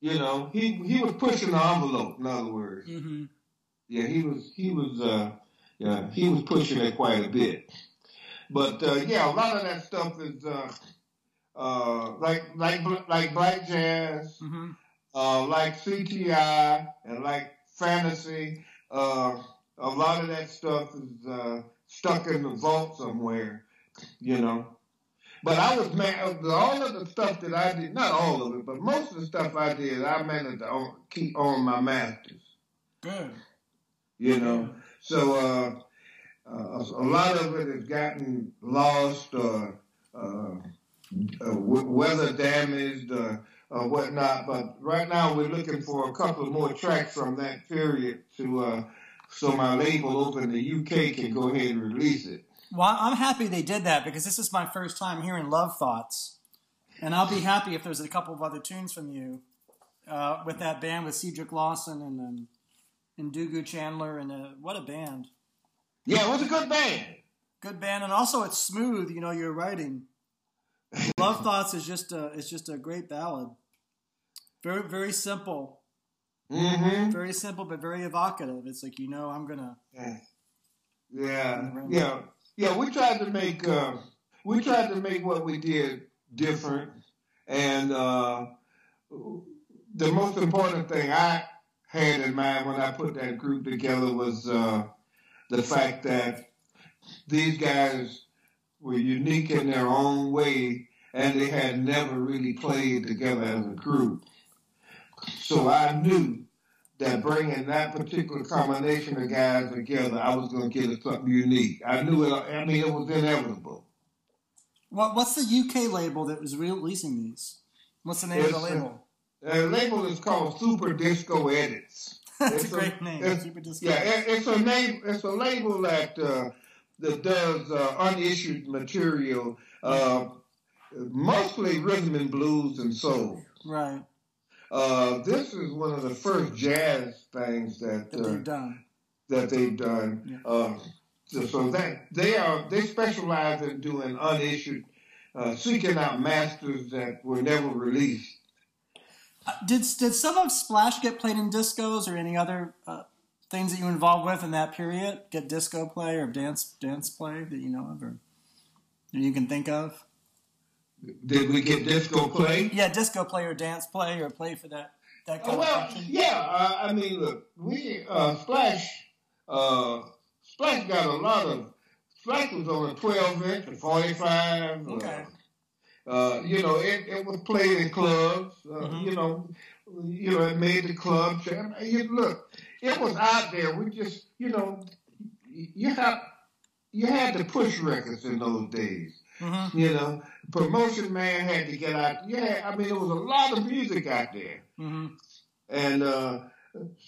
You know, he he was pushing the envelope. In other words, hmm yeah, he was he was uh, yeah he was pushing it quite a bit. But uh, yeah, a lot of that stuff is uh, uh, like like like black jazz, hmm uh, like CTI, and like fantasy. Uh, a lot of that stuff is uh, stuck in the vault somewhere, you know. But I was man, all of the stuff that I did, not all of it, but most of the stuff I did, I managed to own, keep on my masters, Good. you know. So uh, uh, a lot of it has gotten lost or uh, uh, weather damaged or, or whatnot. But right now we're looking for a couple more tracks from that period to uh, so my label over in the UK can go ahead and release it. Well, I'm happy they did that because this is my first time hearing Love Thoughts, and I'll be happy if there's a couple of other tunes from you uh, with that band with Cedric Lawson and um, and Ndugu Chancler and uh, what a band. Yeah, it was a good band. Good band, and also it's smooth. You know, your writing. Love Thoughts is just a it's just a great ballad. Very very simple, Mm-hmm. very simple, but very evocative. It's like you know I'm gonna. Yeah, yeah, yeah. We tried to make uh, we tried to make what we did different, and uh, the most important thing I had in mind when I put that group together was uh, the fact that these guys were unique in their own way, and they had never really played together as a group. So I knew that bringing that particular combination of guys together, I was going to get something unique. I knew it. I mean, it was inevitable. What what's the UK label that was releasing these? What's the name of the It's, uh, label? The label is called Super Disco Edits. That's a it's great name. it's- Super Disco. Yeah, it, it's a name. It's a label that uh, that does uh, unissued material, uh, mostly rhythm and blues and soul. Right. Uh, this is one of the first jazz things that That uh, they've done. that they've done. Yeah. Uh, so, so that they are they specialize in doing unissued, uh, seeking out masters that were never released. Uh, Did did some of Splash get played in discos or any other uh, things that you were involved with in that period? Get disco play or dance dance play that you know of or that you can think of? Did we get disco play? Yeah, disco play or dance play or play for that that kind Oh, well, of function. yeah. Uh, I mean, look, we uh, Splash. Uh, Splash got a lot of. Splash was on a 12 inch, a 45. uh, Okay. Uh, you know, it, it was played in clubs. Uh, Mhm. You know, you know, it made the clubs. And you, look, it was out there. We just, you know, you have you had to push records in those days. Hmm You know, promotion man had to get out. Yeah, I mean, there was a lot of music out there. hmm And uh,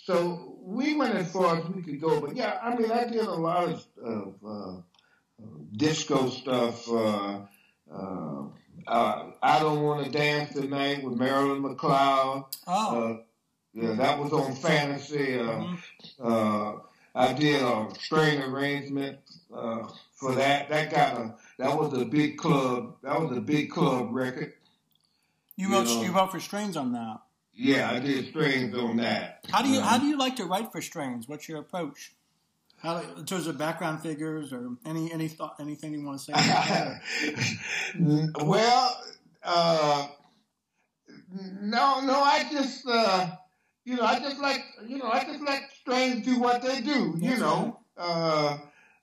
so we went as far as we could go. But yeah, I mean, I did a lot of, of uh, disco stuff. Uh, uh, uh, I Don't Want to Dance Tonight with Marilyn McLeod. Oh. Uh, yeah, that was on Fantasy. Uh, mhm. uh, I did a string arrangement uh, for that. That got a that was a big club. That was a big club record. You you wrote know. you wrote for strings on that. Yeah, I did strings on that. How do you Um, how do you like to write for strings? What's your approach? How in terms of background figures or any any thought anything you want to say? about that? well, uh, no, no, I just, uh, you know, I just like, you know, I just let strings do what they do, you That's know. Uh,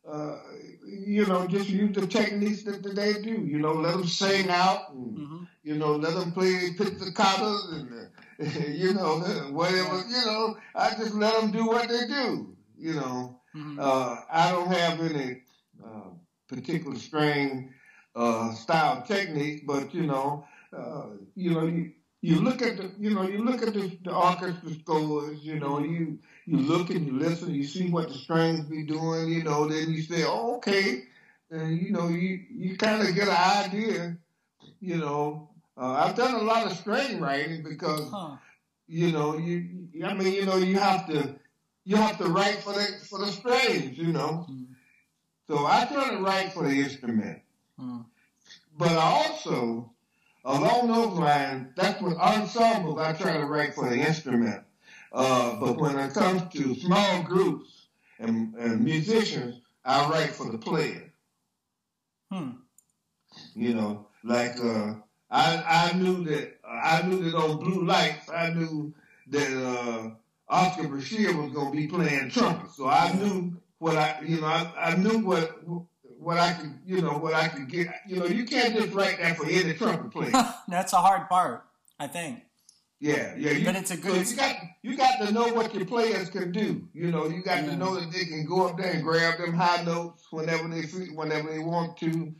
uh, you know, just use the techniques that, that they do. You know, let them sing out, and, Mhm. you know, let them play pizzicatos and, uh, you know, whatever. You know, I just let them do what they do. You know, Mhm. uh, I don't have any uh, particular string uh, style technique, but you know, uh, you know, you, you look at the, you know, you look at the, the orchestra scores, you know, you you look and you listen, you see what the strings be doing, you know, then you say, oh, okay, and you know, you you kind of get an idea, you know. Uh, I've done a lot of string writing because Huh. you know, you, I mean, you know, you have to, you have to write for the for the strings, you know. Mm. So I try to write for the instrument, Mm. but I also, along those lines, that's what ensembles I try to write for the instrument. Uh, but when it comes to small groups and, and musicians, I write for the player. Hmm. You know, like uh, I I knew that I knew that on Blue Lights I knew that uh, Oscar Brashear was going to be playing trumpet, so I knew what I you know I, I knew what what I could you know what I could get. You know, you can't just write that for any trumpet player. That's a hard part, I think. Yeah, yeah. You, But it's a so good- you got you got to know what your players can do. You know, you got Yeah. to know that they can go up there and grab them high notes whenever they whenever they want to.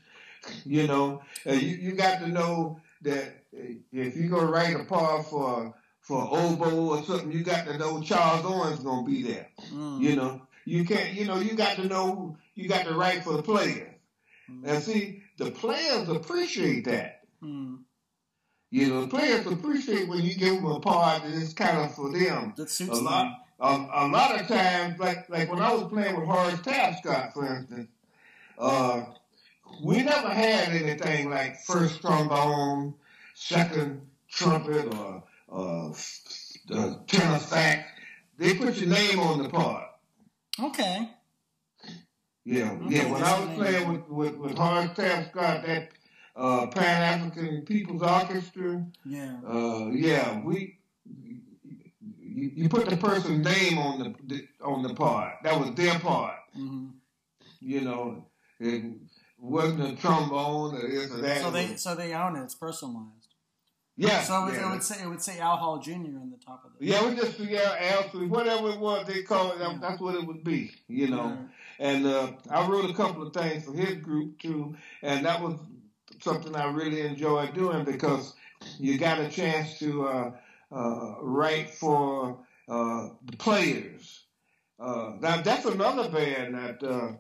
You know, uh, you you got to know that if you're gonna write a part for for oboe or something, you got to know Charles Owens gonna be there. Mm. You know, you can't. You know, you got to know. You got the right for the players. And see, the players appreciate that. Mm. You know, the players appreciate when you give them a part that is kind of for them. That A suits them. lot, a, a lot of times, like like when I was playing with Horace Tapscott, for instance, uh, we never had anything like first trombone, second trumpet, or uh, tenor sax. They put your name on the part. Okay. Yeah, Okay, yeah. When I was playing with with, with Horace Tapscott, that uh, Pan African People's Orchestra, Yeah. uh, yeah, we you, you put the person's name on the, the on the part. That was their part. hmm You know, it wasn't a trombone or this or that. So they so they own it. It's personalized. yeah, So it, yeah. it would say it would say Al Hall Jr. on the top of it. Yeah, we just yeah Alfred, whatever it was they call it, Yeah. that's what it would be, you know. Right. And uh, I wrote a couple of things for his group too, and that was something I really enjoyed doing because you got a chance to uh, uh, write for uh, the players. Uh, now that's another band that uh,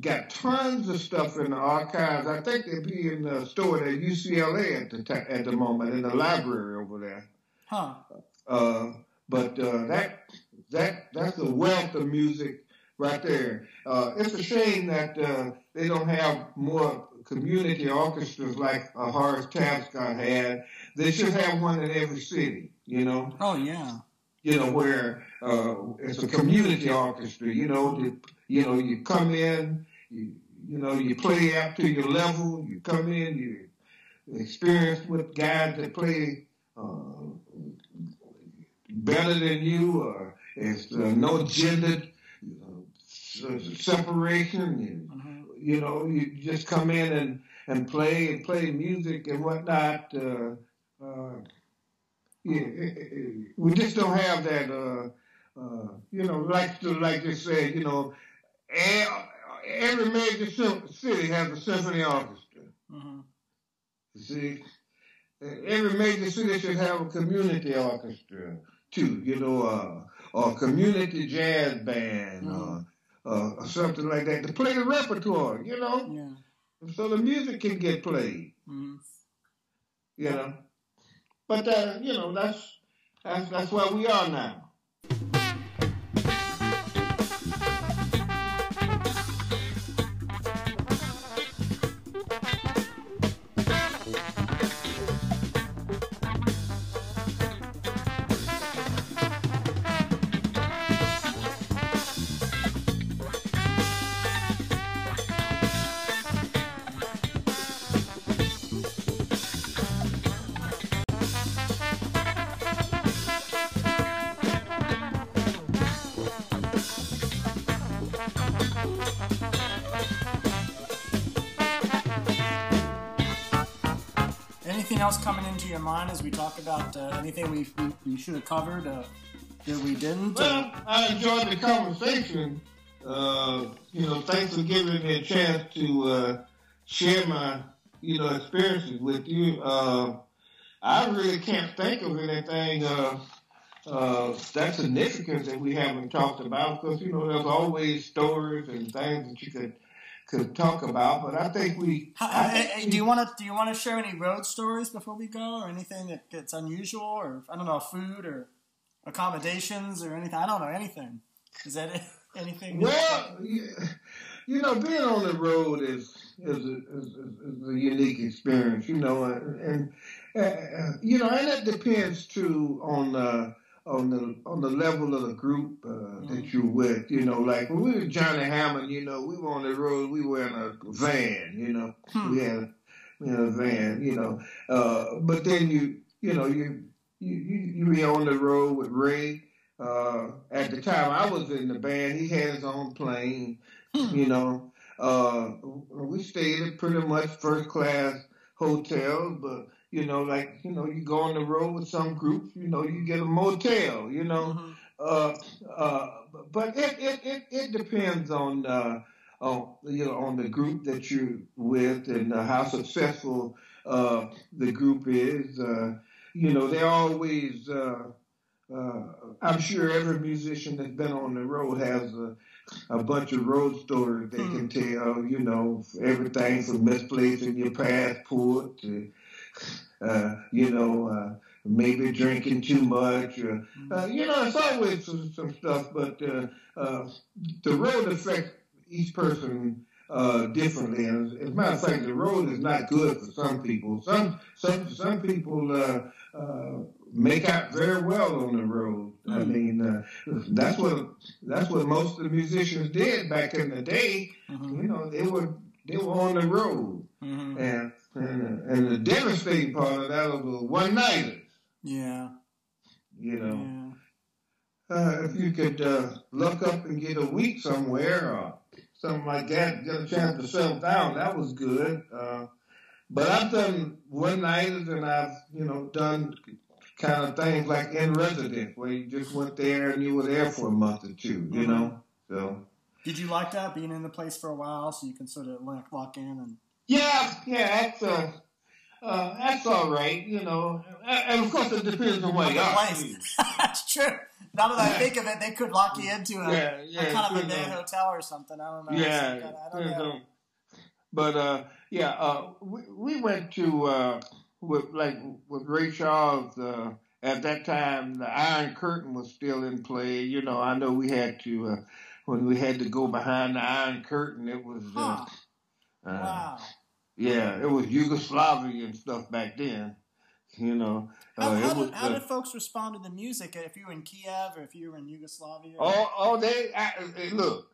got tons of stuff in the archives. I think they'll be in the store at UCLA at the at the moment in the library over there. Huh. Uh, but uh, that that that's a wealth of music right there. Uh, it's a shame that uh, they don't have more community orchestras like uh, Horace Tapscott had. They should have one in every city. You know, Oh yeah. you know where uh, it's a community orchestra. You know, the, you know you come in, you, you know you play up to your level. You come in, you experience with guys that play. Uh, better than you, or it's uh, no gender uh, separation. You, Mhm. you know, you just come in and, and play and play music and whatnot. Uh, uh, yeah, it- it- we just don't have that. Uh, uh, you know, like to like they said, you know, every major city has a symphony orchestra. Mhm. You see, every major city should have a community orchestra too. You know, uh, or a community jazz band or, uh, or something like that to play the repertoire. You know, Yeah. so the music can get played. Mhm. You know, but uh, you know that's that's that's where we are now. Mind as we talk about uh, anything we, we, should have covered uh, that we didn't? Well, I enjoyed the conversation. Uh, you know, thanks for giving me a chance to uh, share my, you know, experiences with you. Uh, I really can't think of anything uh, uh, that's significant that we haven't talked about because, you know, there's always stories and things that you could could talk about. But I think we. How- I think hey, we- do you want to do you want to share any road stories before we go, or anything that gets unusual, or I don't know, food or accommodations or anything? I don't know anything. Is that anything? Well, you, you know, being on the road is is a, is, is is a unique experience. You know, and, and uh, you know, and it depends too on uh, on the on the level of the group uh, that you're with. You know, like when we were Johnny Hammond, you know, we were on the road. We were in a van. You know, Hmm. we had we had a van. You know, uh, but then you you know you you you, you be on the road with Ray. Uh, at the time I was in the band, he had his own plane, you know. Uh, we stayed at pretty much first class hotels, but you know, like, you know, you go on the road with some group. you know, you get a motel, you know. Mhm. Uh, uh, but it, it, it, it depends on, uh, on, you know, on the group that you're with and uh, how successful, uh, the group is. Uh, you know, they're always, uh, uh, I'm sure every musician that's been on the road has a, a bunch of road stories they can tell, you know, everything from misplacing your passport to, uh, you know, uh, maybe drinking too much. Or, uh, you know, it's always some, some stuff, but uh, uh, the road affects each person uh, differently. And as a matter of fact, the road is not good for some people. Some some some people uh, uh, make out very well on the road. I mean, uh, that's what that's what most of the musicians did back in the day. Mhm. You know, they were they were on the road, Mhm. and and, and the devastating part of that was the one nighter. Yeah. You know, Yeah. uh, if you could uh, look up and get a week somewhere or something like that, get a chance to settle down, that was good. Uh, but I've done one nighters and I've you know done kind of things like in residence where you just went there and you were there for a month or 2 you Mhm. know. So Did you like that being in the place for a while so you can sort of lock in and yeah, yeah, that's uh, uh, that's all right, you know. And of course, it depends on where you the are. place? That's true. Now that I Yeah. think of it, they could lock you into a, Yeah, a kind of a day hotel or something. I don't know. Yeah, kind of- I don't know. But uh, yeah, uh, we, we went to uh, with like with Ray Charles. Uh, at that time, the Iron Curtain was still in play. You know, I know we had to uh, when we had to go behind the Iron Curtain. It was uh, Huh. Wow. yeah, it was Yugoslavia and stuff back then. You know, How, uh, how, it was. did, how did folks respond to the music if you were in Kiev or if you were in Yugoslavia? Oh, oh, they I, I- look.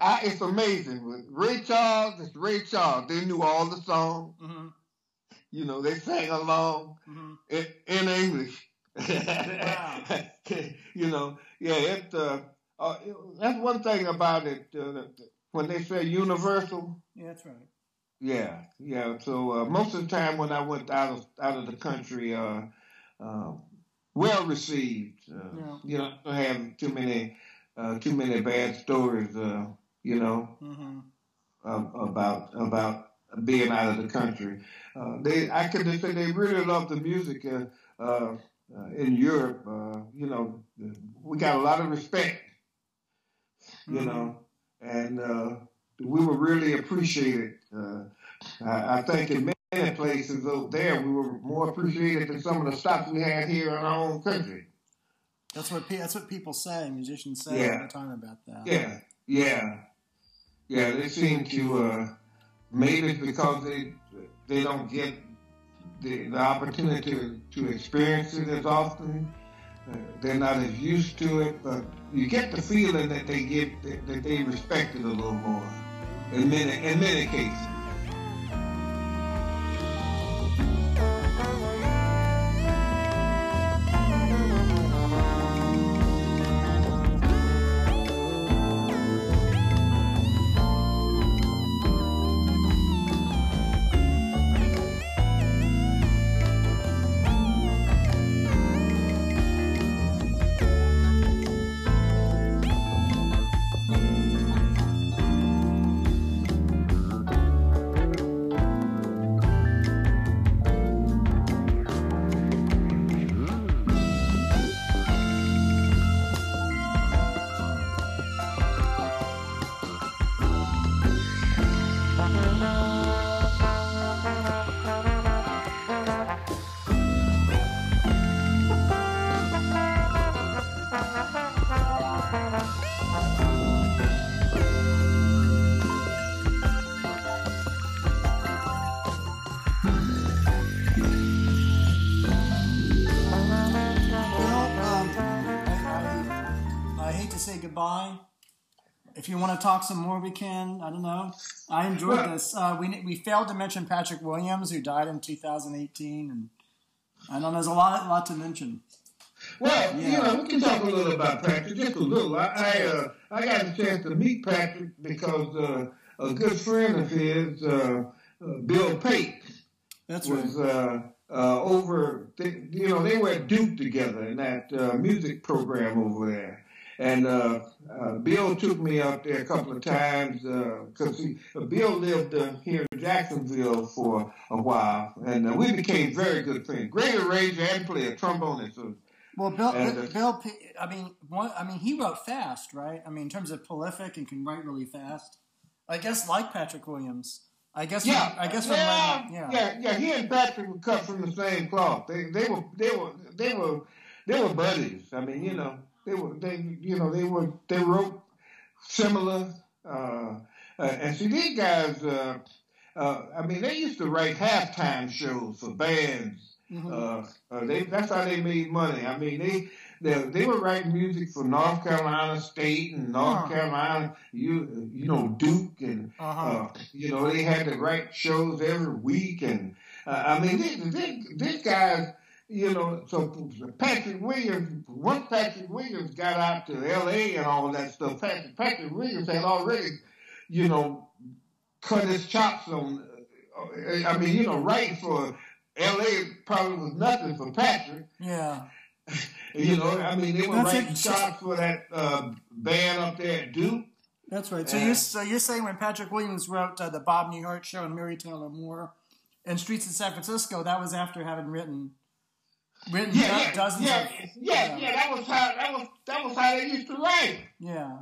I, it's amazing. Ray Charles, it's Ray Charles. They knew all the songs. hmm You know, they sang along hmm in, in English. Wow. you know, yeah. It, uh, uh, it- that's one thing about it. Uh, when they say universal, Yeah, that's right. Yeah, yeah. So uh, most of the time when I went out of out of the country, uh, uh, well received. Uh, Yeah. You know, don't have too many uh, too many bad stories. Uh, you know, hmm um, about about being out of the country. Uh, they, I could just say they really love the music uh, uh, uh, in Europe. Uh, you know, we got a lot of respect. You Mhm. know, and uh, we were really appreciated. Uh, I, I think in many places over there, we were more appreciated than some of the stops we had here in our own country. That's what that's what people say. Musicians say Yeah. all the time about that. Yeah, yeah, yeah. They seem to uh, maybe it's because they they don't get the, the opportunity to, to experience it as often. Uh, they're not as used to it, but you get the feeling that they get that, that they respect it a little more in many in many cases. Talk some more, we can. I don't know. I enjoyed Well- this. Uh, we we failed to mention Patrick Williams, who died in 2018, and I know there's a lot lot to mention. Well, you Yeah. know, we can talk a little about Patrick, just a little. I I, uh, I got a chance to meet Patrick because uh, a good friend of his, uh, uh, Bill Pate, That's was right. uh, uh, over. They, you know, they were at Duke together in that uh, music program over there. And uh, uh, Bill took me up there a couple of times because he Bill lived uh, here in Jacksonville for a while, and uh, we became very good friends. Great arranger and player, trombonist. So Well, Bill, and, Bill, uh, Bill, I mean, one, I mean, he wrote fast, right? I mean, in terms of prolific and can write really fast. I guess like Patrick Williams. I guess. Yeah, From, I guess. From yeah, writing- yeah. yeah, yeah. He and Patrick were cut from the same cloth. They, they were, they were, they were, they were buddies. I mean, you know, they were, they, you know, they were, they wrote similar. Uh, uh, and see these guys. Uh, uh, I mean, they used to write halftime shows for bands. Mhm. Uh, uh, they that's how they made money. I mean, they they, they were writing music for North Carolina State and North Huh. Carolina, you you know Duke and Uh-huh. uh, you know they had to write shows every week and uh, I mean these these guys. You know, so Patrick Williams, once Patrick Williams got out to L.A. and all that stuff, Patrick, Patrick Williams had already, you know, cut his chops on. uh, I mean, you know, writing for L.A. probably was nothing for Patrick. Yeah. You know, I mean, they were That's writing it. chops for that uh, band up there at Duke. That's right. So Yeah. you so you're saying when Patrick Williams wrote uh, the Bob Newhart Show and Mary Tyler Moore and Streets in San Francisco, that was after having written written Yeah, yeah, dozens yeah, of yeah, yeah. That was how that was that was how they used to write. yeah.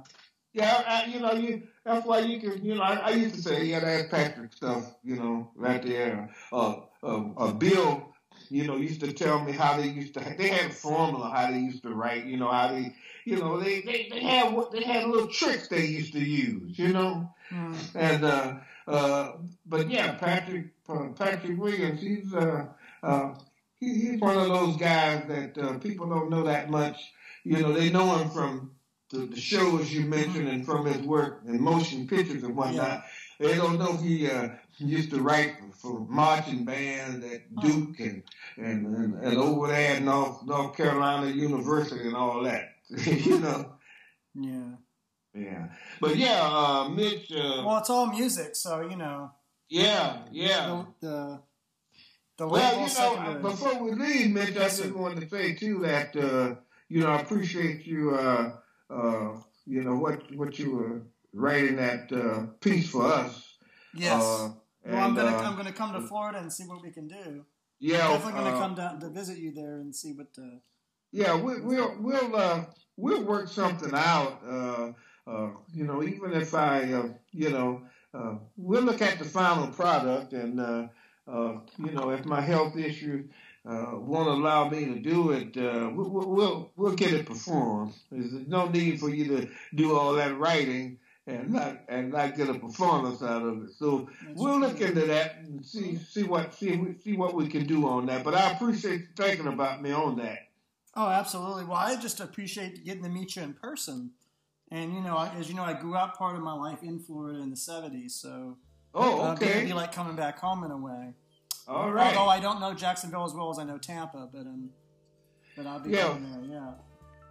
Yeah, I, you know, you that's why you can, you know, I, I used to say, yeah, that's Patrick stuff, you know, right there. Uh, uh, uh, Bill, you know, used to tell me how they used to, they had a formula how they used to write, you know, how they, you know, they they, they had what they had little tricks they used to use, you know, Mm. and uh, uh, but yeah, Patrick uh, Patrick Williams, he's uh, uh, he, he's one of those guys that uh, people don't know that much. You know, they know him from the, the shows you mentioned and from his work in motion pictures and whatnot. They don't know he uh, used to write for marching band at Duke and, and, and, and over there at North, North Carolina University and all that. you know? Yeah. Yeah. But yeah, uh, Mitch, uh, Well, it's all music, so you know yeah, yeah. the the, the Well, you know, before we leave, Mitch, I just wanted to say too that uh, you know I appreciate you. Uh, uh, you know what what you were writing that uh, piece for us. yes. Uh, well, I'm gonna uh, I'm gonna come to Florida and see what we can do. yeah, Definitely gonna come down to visit you there and see what the. Yeah, we, we'll we'll uh, we'll work something out. Uh, uh, you know, even if I, uh, you know, uh, we'll look at the final product, and uh, you know, if my health issues uh, won't allow me to do it, uh, we'll, we'll we'll get it performed. There's no need for you to do all that writing and not and not get a performance out of it. So we'll look into that and see see what see see what we can do on that. But I appreciate you thinking about me on that. Oh, absolutely. Well, I just appreciate getting to meet you in person. And you know, I- as you know, I grew up part of my life in Florida in the '70s, so Oh, uh, it'd be like coming back home in a way. All right. Although I don't know Jacksonville as well as I know Tampa, but um, but I'll be Yeah. there. Yeah.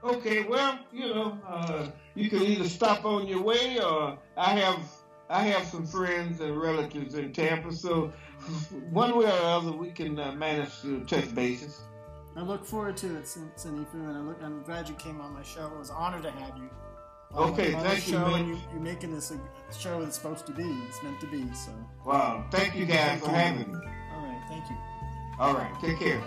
Okay. Well, you know, uh, you can either stop on your way, or I have I have some friends and relatives in Tampa, so one way or other we can uh, manage to touch bases. I look forward to it, Sin- Sanifu, and I look, I'm glad you came on my show. It was an honor to have you. On Okay, on thank you, man. you, you're making this a show that's supposed to be. It's meant to be. So, Wow. Thank you guys for having me. all right, thank you. All right. Take care.